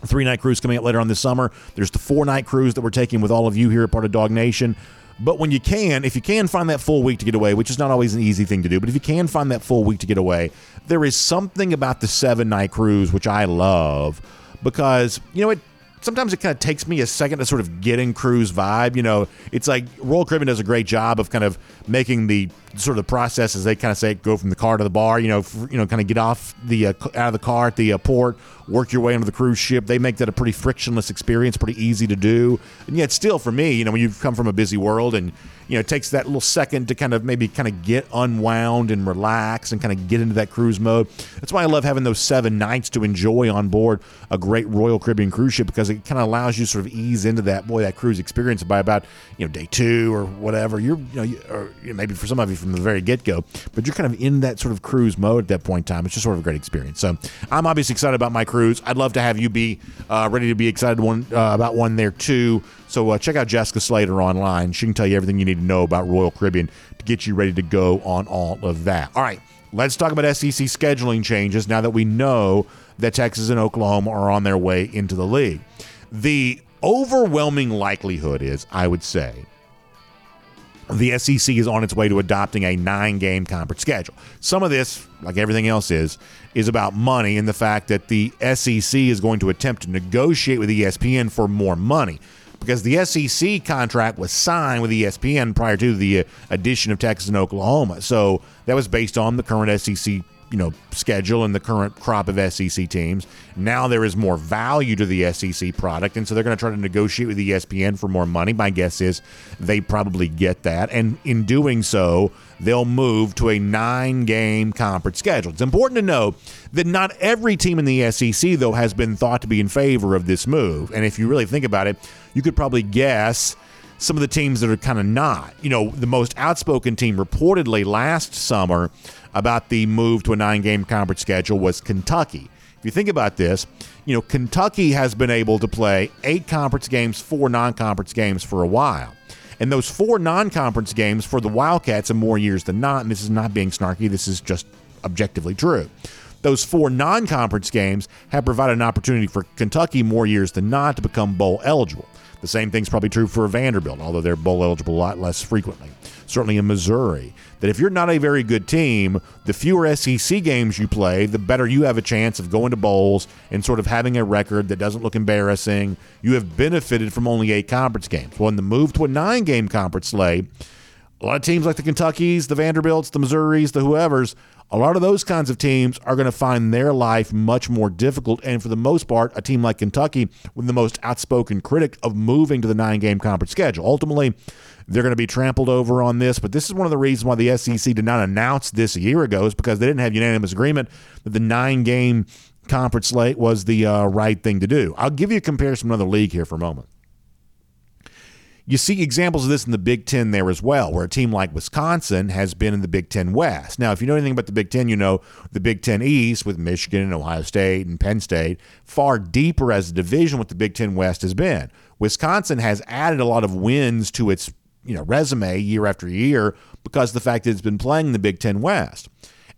three night cruise coming up later on this summer. There's the four night cruise that we're taking with all of you here at part of DawgNation. But when you can, if you can find that full week to get away, which is not always an easy thing to do, but if you can find that full week to get away, there is something about the seven night cruise which I love because, you know, it sometimes it kind of takes me a second to sort of get in cruise vibe. You know, it's like Royal Caribbean does a great job of kind of making the sort of the process as they kind of say go from the car to the bar. You know, you know, kind of get off the uh, out of the car at the uh, port, work your way onto the cruise ship. They make that a pretty frictionless experience, pretty easy to do. And yet, still for me, you know, when you've come from a busy world and you know, it takes that little second to kind of maybe kind of get unwound and relax and kind of get into that cruise mode. That's why I love having those seven nights to enjoy on board a great Royal Caribbean cruise ship because it kind of allows you sort of ease into that boy that cruise experience by about you know day two or whatever. You're you know, you, or maybe for some of you from the very get go, but you're kind of in that sort of cruise mode at that point in time. It's just sort of a great experience. So I'm obviously excited about my cruise. I'd love to have you be uh, ready to be excited one uh, about one there too. So uh, check out Jessica Slater online. She can tell you everything you need to know about Royal Caribbean to get you ready to go on all of that. All right, let's talk about SEC scheduling changes now that we know that Texas and Oklahoma are on their way into the league. The overwhelming likelihood is, I would say, the SEC is on its way to adopting a nine game conference schedule. Some of this, like everything else is, is about money and the fact that the SEC is going to attempt to negotiate with ESPN for more money because the SEC contract was signed with ESPN prior to the uh, addition of Texas and Oklahoma. So that was based on the current SEC you know schedule and the current crop of SEC teams. Now there is more value to the SEC product, and so they're going to try to negotiate with ESPN for more money. My guess is they probably get that, and in doing so, they'll move to a nine-game conference schedule. It's important to know that not every team in the SEC though has been thought to be in favor of this move, and if you really think about it, you could probably guess some of the teams that are kind of not. You know, the most outspoken team reportedly last summer about the move to a nine game conference schedule was Kentucky. If you think about this, you know, Kentucky has been able to play eight conference games, four non conference games for a while. And those four non conference games for the Wildcats in more years than not, and this is not being snarky, this is just objectively true. Those four non conference games have provided an opportunity for Kentucky more years than not to become bowl eligible. The same thing's probably true for Vanderbilt, although they're bowl eligible a lot less frequently. Certainly in Missouri that if you're not a very good team, the fewer SEC games you play, the better you have a chance of going to bowls and sort of having a record that doesn't look embarrassing. You have benefited from only eight conference games. Well, in the move to a nine game conference slate, a lot of teams like the Kentuckys, the Vanderbilts, the Missouris, the whoever's, a lot of those kinds of teams are going to find their life much more difficult. And for the most part, a team like Kentucky, with the most outspoken critic of moving to the nine game conference schedule. Ultimately, they're going to be trampled over on this. But this is one of the reasons why the SEC did not announce this a year ago, is because they didn't have unanimous agreement that the nine game conference slate was the uh, right thing to do. I'll give you a comparison with another league here for a moment. You see examples of this in the Big Ten there as well, where a team like Wisconsin has been in the Big Ten West. Now, if you know anything about the Big Ten, you know the Big Ten East with Michigan and Ohio State and Penn State, far deeper as a division what the Big Ten West has been. Wisconsin has added a lot of wins to its you know resume year after year because the fact that it's been playing in the Big Ten West.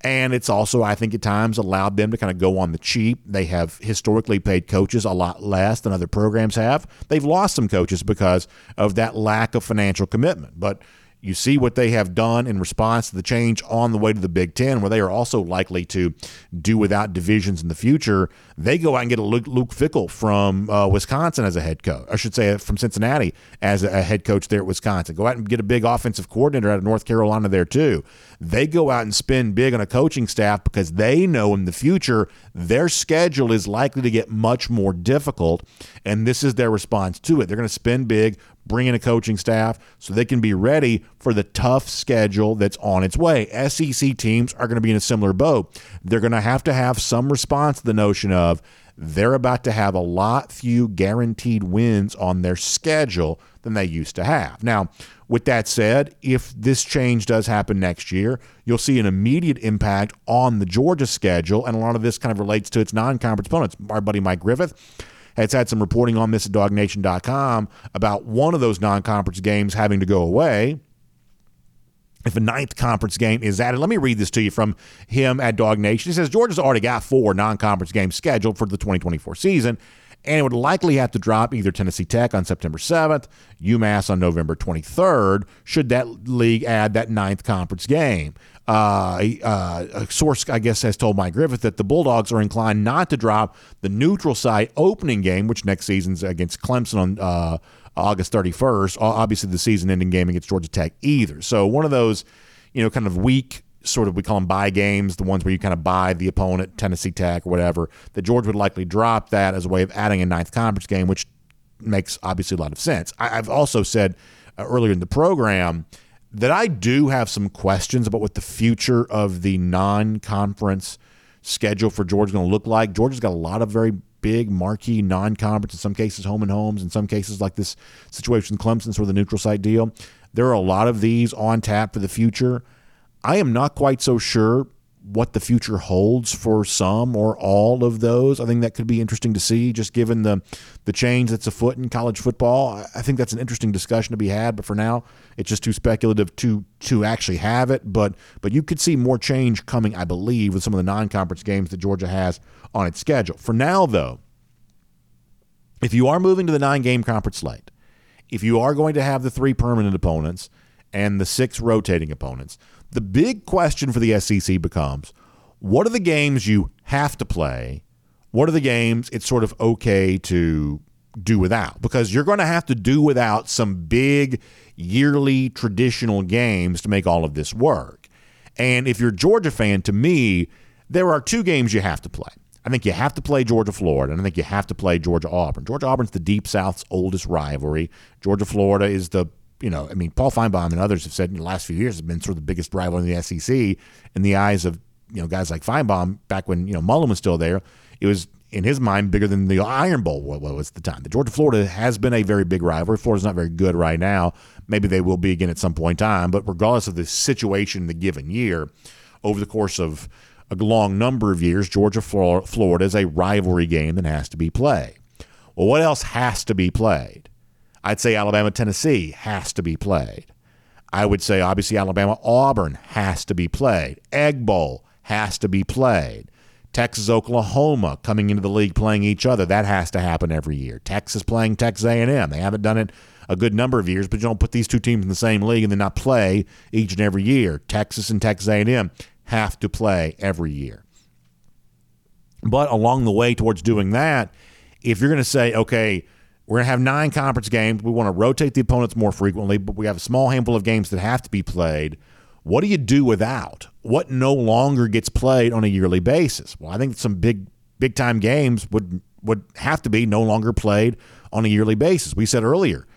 And it's also, I think, at times allowed them to kind of go on the cheap. They have historically paid coaches a lot less than other programs have. They've lost some coaches because of that lack of financial commitment. But you see what they have done in response to the change on the way to the Big Ten, where they are also likely to do without divisions in the future. They go out and get a Luke, Luke Fickell from uh, Wisconsin as a head coach. I should say from Cincinnati as a head coach there at Wisconsin. Go out and get a big offensive coordinator out of North Carolina there too. They go out and spend big on a coaching staff because they know in the future their schedule is likely to get much more difficult, and this is their response to it. They're going to spend big, bring in a coaching staff so they can be ready for the tough schedule that's on its way. SEC teams are going to be in a similar boat. They're going to have to have some response to the notion of they're about to have a lot few guaranteed wins on their schedule than they used to have. Now, with that said, if this change does happen next year, you'll see an immediate impact on the Georgia schedule, and a lot of this kind of relates to its non conference opponents. Our buddy Mike Griffith has had some reporting on this at dawgnation.com about one of those non conference games having to go away. If a ninth conference game is added, let me read this to you from him at DawgNation. He says Georgia's already got four non conference games scheduled for the 2024 season and it would likely have to drop either Tennessee Tech on September 7th, UMass on November 23rd, should that league add that ninth conference game. Uh, uh, a source, I guess, has told Mike Griffith that the Bulldogs are inclined not to drop the neutral site opening game, which next season's against Clemson on uh, August 31st. Obviously, the season ending game against Georgia Tech either. So, one of those, you know, kind of weak sort of we call them buy games, the ones where you kind of buy the opponent, Tennessee Tech or whatever, that George would likely drop that as a way of adding a ninth conference game, which makes obviously a lot of sense. I, have also said uh, earlier in the program that I do have some questions about what the future of the non-conference schedule for Georgia is going to look like. Georgia's got a lot of very big marquee non-conference, in some cases home and homes, in some cases like this situation in Clemson, sort of the neutral site deal. There are a lot of these on tap for the future. I am not quite so sure what the future holds for some or all of those. I think that could be interesting to see, just given the the change that's afoot in college football. I think that's an interesting discussion to be had. But for now, it's just too speculative to to actually have it. But but you could see more change coming, I believe, with some of the non conference games that Georgia has on its schedule. For now, though, if you are moving to the nine game conference slate, if you are going to have the three permanent opponents and the six rotating opponents, the big question for the SEC becomes what are the games you have to play? What are the games it's sort of okay to do without? Because you're going to have to do without some big yearly traditional games to make all of this work. And if you're a Georgia fan, to me, there are two games you have to play. I think you have to play Georgia Florida, and I think you have to play Georgia Auburn. Georgia Auburn's the Deep South's oldest rivalry. Georgia Florida is the you know, I mean, Paul Finebaum and others have said in the last few years has been sort of the biggest rival in the SEC in the eyes of you know guys like Feinbaum. back when you know Mullen was still there. It was in his mind bigger than the Iron Bowl what was the time. The Georgia Florida has been a very big rivalry. Florida's not very good right now. Maybe they will be again at some point in time. But regardless of the situation in the given year, over the course of a long number of years, Georgia Florida is a rivalry game that has to be played. Well, what else has to be played? I'd say Alabama Tennessee has to be played. I would say obviously Alabama Auburn has to be played. Egg Bowl has to be played. Texas Oklahoma coming into the league playing each other that has to happen every year. Texas playing Texas A&M they haven't done it a good number of years, but you don't put these two teams in the same league and then not play each and every year. Texas and Texas A&M have to play every year. But along the way towards doing that, if you're going to say, okay, we're going to have nine conference games. We want to rotate the opponents more frequently, but we have a small handful of games that have to be played. What do you do without? What no longer gets played on a yearly basis? Well, I think some big big time games would would have to be no longer played on a yearly basis. We said earlier,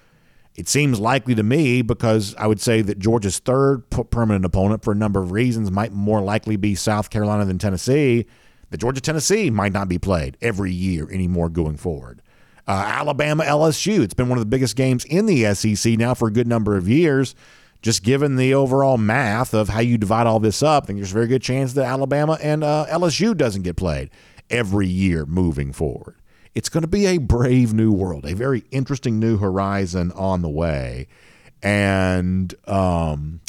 it seems likely to me because I would say that Georgia's third permanent opponent for a number of reasons might more likely be South Carolina than Tennessee. The Georgia Tennessee might not be played every year anymore going forward. Uh, Alabama LSU. It's been one of the biggest games in the SEC now for a good number of years. Just given the overall math of how you divide all this up, I think there's a very good chance that Alabama and uh, LSU doesn't get played every year moving forward. It's going to be a brave new world, a very interesting new horizon on the way. And um,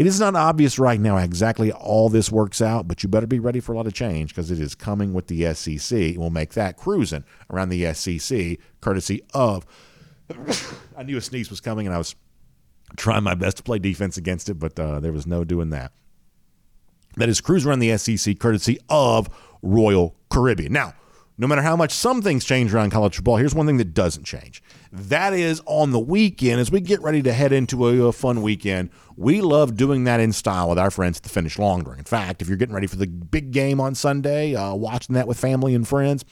it is not obvious right now exactly all this works out, but you better be ready for a lot of change because it is coming with the SEC. We'll make that cruising around the SEC, courtesy of. I knew a sneeze was coming, and I was trying my best to play defense against it, but uh, there was no doing that. That is cruise around the SEC, courtesy of Royal Caribbean. Now, no matter how much some things change around college football, here's one thing that doesn't change. That is on the weekend, as we get ready to head into a, a, fun weekend, we love doing that in style with our friends at the Finnish Long Drink. In fact, if you're getting ready for the big game on Sunday, uh, watching that with family and friends,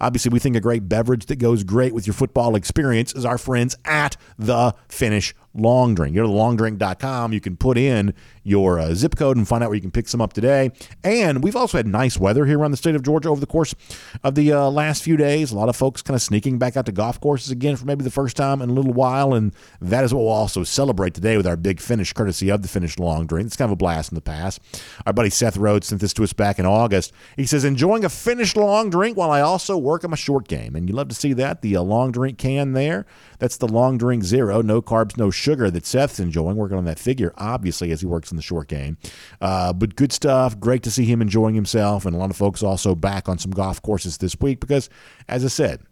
obviously we think a great beverage that goes great with your football experience is our friends at the Finnish long drink. Go to longdrink.com. You can put in your uh, zip code and find out where you can pick some up today. And we've also had nice weather here around the state of Georgia over the course of the uh, last few days. A lot of folks kind of sneaking back out to golf courses again for maybe the first time in a little while. And that is what we'll also celebrate today with our big finish, courtesy of the Finnish long drink. It's kind of a blast in the past. Our buddy Seth Rhodes sent this to us back in August. He says, enjoying a Finnish long drink while I also work on my short game. And you love to see that. The uh, long drink can there. That's the long drink zero. No carbs, no sugar that Seth's enjoying, working on that figure, obviously, as he works in the short game. Uh, but good stuff. Great to see him enjoying himself. And a lot of folks also back on some golf courses this week because, as I said,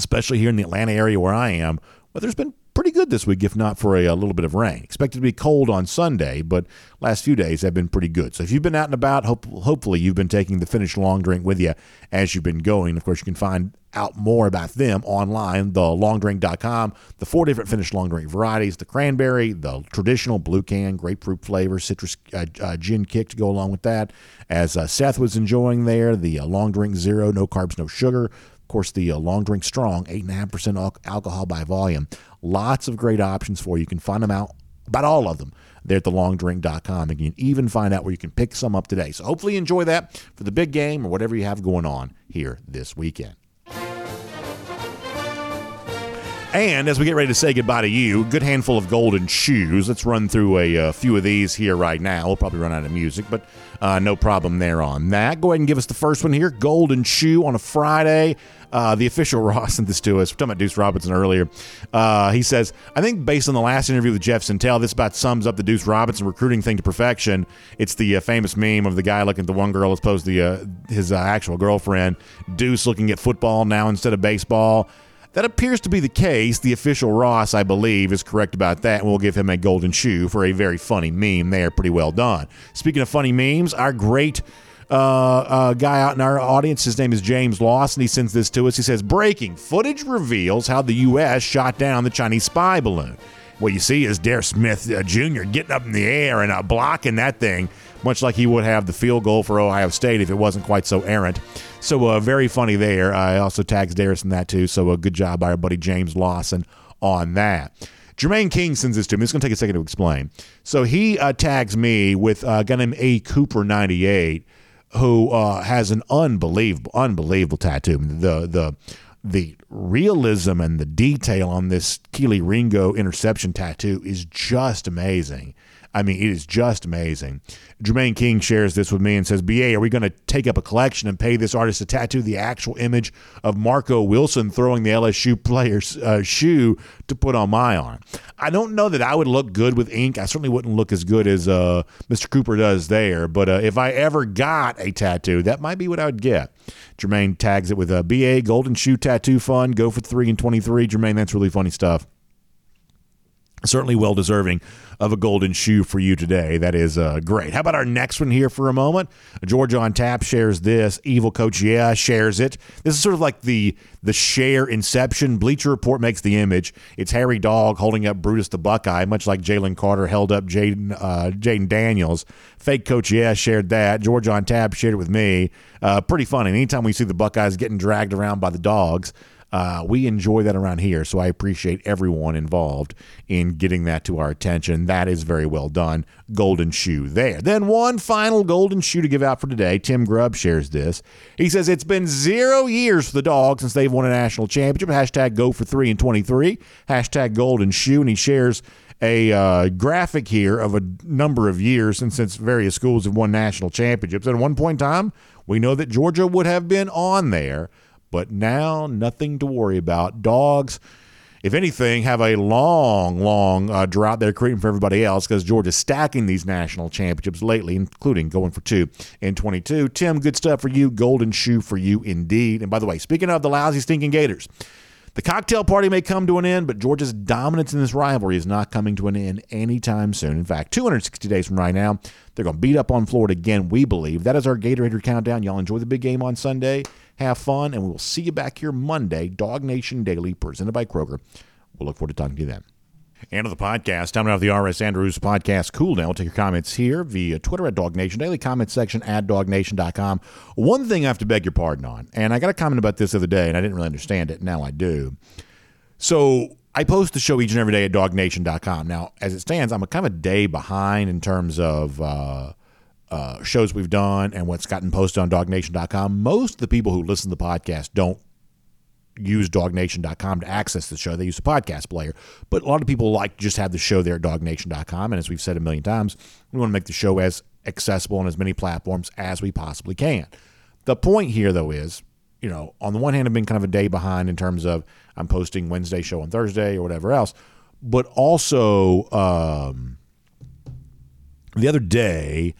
especially here in the Atlanta area where I am, weather's been pretty good this week, if not for a, a, little bit of rain. Expected to be cold on Sunday, but last few days have been pretty good. So if you've been out and about, hope, hopefully you've been taking the Finnish long drink with you as you've been going. Of course, you can find out more about them online, thelongdrink.com. The four different Finnish long drink varieties the cranberry, the traditional blue can, grapefruit flavor, citrus uh, uh, gin kick to go along with that. As uh, Seth was enjoying there, the uh, long drink zero, no carbs, no sugar course, the uh, long drink strong, 8.5% al- alcohol by volume. Lots of great options for you. You can find them out, about all of them, there at thelongdrink.com. And you can even find out where you can pick some up today. So hopefully you enjoy that for the big game or whatever you have going on here this weekend. And as we get ready to say goodbye to you, good handful of golden shoes. Let's run through a, uh, few of these here right now. We'll probably run out of music, but uh, no problem there on that. Go ahead and give us the first one here. Golden shoe on a Friday. Uh, the official Ross sent this to us. We're talking about Deuce Robinson earlier. Uh, he says, I think based on the last interview with Jeff Sentell, this about sums up the Deuce Robinson recruiting thing to perfection. It's the uh, famous meme of the guy looking at the one girl as opposed to the, uh, his uh, actual girlfriend. Deuce looking at football now instead of baseball. That appears to be the case. The official Ross, I believe, is correct about that, and we'll give him a golden shoe for a very funny meme there. Pretty well done. Speaking of funny memes, our great uh, uh, guy out in our audience, his name is James Lawson. He sends this to us. He says, Breaking footage reveals how the U.S. shot down the Chinese spy balloon. What you see is Dare Smith uh, Jr. getting up in the air and uh, blocking that thing, much like he would have the field goal for Ohio State if it wasn't quite so errant. So uh, very funny there. I also tags Darius in that too. So a uh, good job by our buddy James Lawson on that. Jermaine King sends this to me. It's going to take a second to explain. So he uh, tags me with uh, a guy named A Cooper ninety eight, who uh, has an unbelievable, unbelievable tattoo. The the the realism and the detail on this Kelee Ringo interception tattoo is just amazing. I mean, it is just amazing. Jermaine King shares this with me and says, BA, are we going to take up a collection and pay this artist to tattoo the actual image of Marco Wilson throwing the LSU player's uh, shoe to put on my arm? I don't know that I would look good with ink. I certainly wouldn't look as good as uh, Mr. Cooper does there. But uh, if I ever got a tattoo, that might be what I would get. Jermaine tags it with a BA Golden Shoe Tattoo Fund. Go for 3 and 23. Jermaine, that's really funny stuff certainly well deserving of a golden shoe for you today. That is uh, great. How about our next one here for a moment? George on tap shares this. Evil coach, yeah, shares it. This is sort of like the the share inception. Bleacher Report makes the image. It's Hairy Dawg holding up Brutus the Buckeye, much like Jalen Carter held up Jaden uh, Jayden Daniels. Fake coach, yeah, shared that. George on tap shared it with me. Uh, pretty funny. Anytime we see the Buckeyes getting dragged around by the dogs. Uh, we enjoy that around here, so I appreciate everyone involved in getting that to our attention. That is very well done. Golden shoe there. Then one final golden shoe to give out for today. Tim Grubb shares this. He says it's been zero years for the dogs since they've won a national championship. Hashtag go for three and 23. Hashtag golden shoe. And he shares a uh, graphic here of a number of years since, since various schools have won national championships. At one point in time, we know that Georgia would have been on there. But now, nothing to worry about. Dogs, if anything, have a long, long uh, drought they're creating for everybody else because Georgia's stacking these national championships lately, including going for two in 22. Tim, good stuff for you. Golden shoe for you indeed. And by the way, speaking of the lousy, stinking Gators, the cocktail party may come to an end, but Georgia's dominance in this rivalry is not coming to an end anytime soon. In fact, 260 days from right now, they're going to beat up on Florida again, we believe. That is our Gatorade countdown. Y'all enjoy the big game on Sunday. Have fun, and we'll see you back here Monday. DawgNation Daily, presented by Kroger. We'll look forward to talking to you then. End of the podcast. Time out the RS Andrews podcast. Cool down. We'll take your comments here via Twitter at DawgNation Daily, comment section at dawgnation.com. One thing I have to beg your pardon on, and I got a comment about this the other day, and I didn't really understand it. Now I do. So I post the show each and every day at dawgnation.com. Now, as it stands, I'm a kind of a day behind in terms of uh, uh, shows we've done and what's gotten posted on dawgnation.com. Most of the people who listen to the podcast don't use dawgnation.com to access the show. They use a podcast player. But a lot of people like to just have the show there at dawgnation.com. And as we've said a million times, we want to make the show as accessible on as many platforms as we possibly can. The point here, though, is, you know, on the one hand, I've been kind of a day behind in terms of I'm posting Wednesday show on Thursday or whatever else. But also, um, the other day,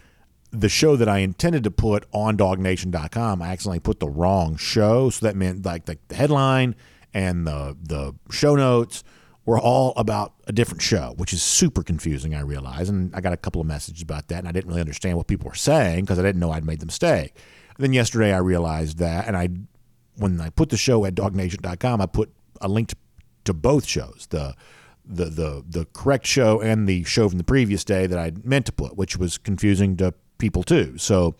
the show that I intended to put on dawgnation.com, I accidentally put the wrong show. So that meant like the, the headline and the the show notes were all about a different show, which is super confusing, I realize. And I got a couple of messages about that, and I didn't really understand what people were saying because I didn't know I'd made the mistake. And then yesterday I realized that, and I when I put the show at dawgnation.com, I put a link to, to both shows, the the the the correct show and the show from the previous day that I meant to put, which was confusing to people too. So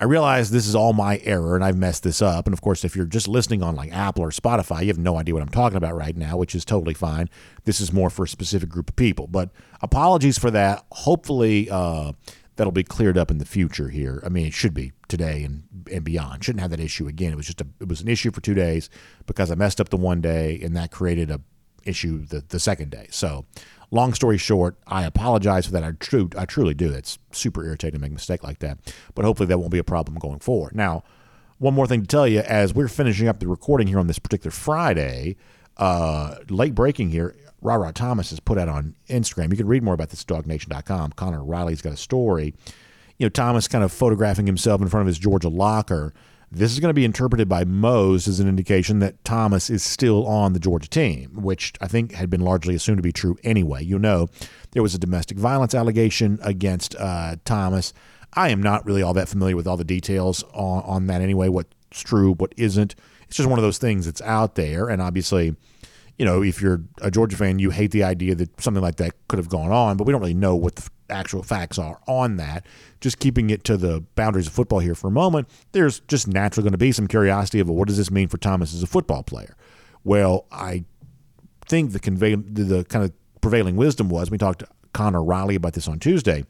I realize this is all my error and I've messed this up. And of course, if you're just listening on like Apple or Spotify, you have no idea what I'm talking about right now, which is totally fine. This is more for a specific group of people. But apologies for that. Hopefully, uh, that'll be cleared up in the future here. I mean, it should be today and, and beyond. Shouldn't have that issue again. It was just a it was an issue for two days because I messed up the one day and that created a issue the, the second day. So long story short, I apologize for that. I I truly do. It's super irritating to make a mistake like that. But hopefully that won't be a problem going forward. Now, one more thing to tell you as we're finishing up the recording here on this particular Friday, uh, late breaking here, Rara Thomas has put out on Instagram. You can read more about this at dawgnation.com. Connor Riley's got a story. You know, Thomas kind of photographing himself in front of his Georgia locker this is going to be interpreted by Mose as an indication that Thomas is still on the Georgia team, which I think had been largely assumed to be true anyway. You know, there was a domestic violence allegation against uh, Thomas. I am not really all that familiar with all the details on, on that anyway, what's true, what isn't. It's just one of those things that's out there. And obviously, you know, if you're a Georgia fan, you hate the idea that something like that could have gone on, but we don't really know what the actual facts are on that. Just keeping it to the boundaries of football here for a moment, there's just naturally going to be some curiosity of well, what does this mean for Thomas as a football player? Well, I think the convey the, the kind of prevailing wisdom was we talked to Connor Riley about this on Tuesday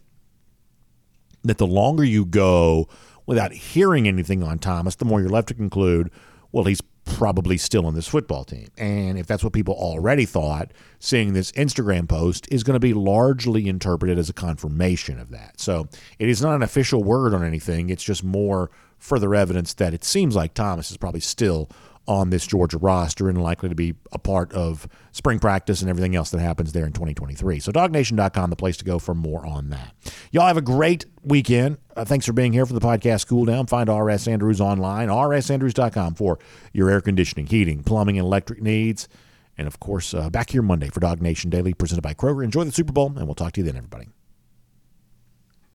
that the longer you go without hearing anything on Thomas, the more you're left to conclude, well, he's probably still on this football team. And if that's what people already thought, seeing this Instagram post is going to be largely interpreted as a confirmation of that. So it is not an official word on anything. It's just more further evidence that it seems like Thomas is probably still on this Georgia roster and likely to be a part of spring practice and everything else that happens there in 2023. So, dawgnation.com, the place to go for more on that. Y'all have a great weekend. Uh, thanks for being here for the podcast Cool Down. Find RS Andrews online, rsandrews.com for your air conditioning, heating, plumbing, and electric needs. And of course, uh, back here Monday for DawgNation Daily, presented by Kroger. Enjoy the Super Bowl, and we'll talk to you then, everybody.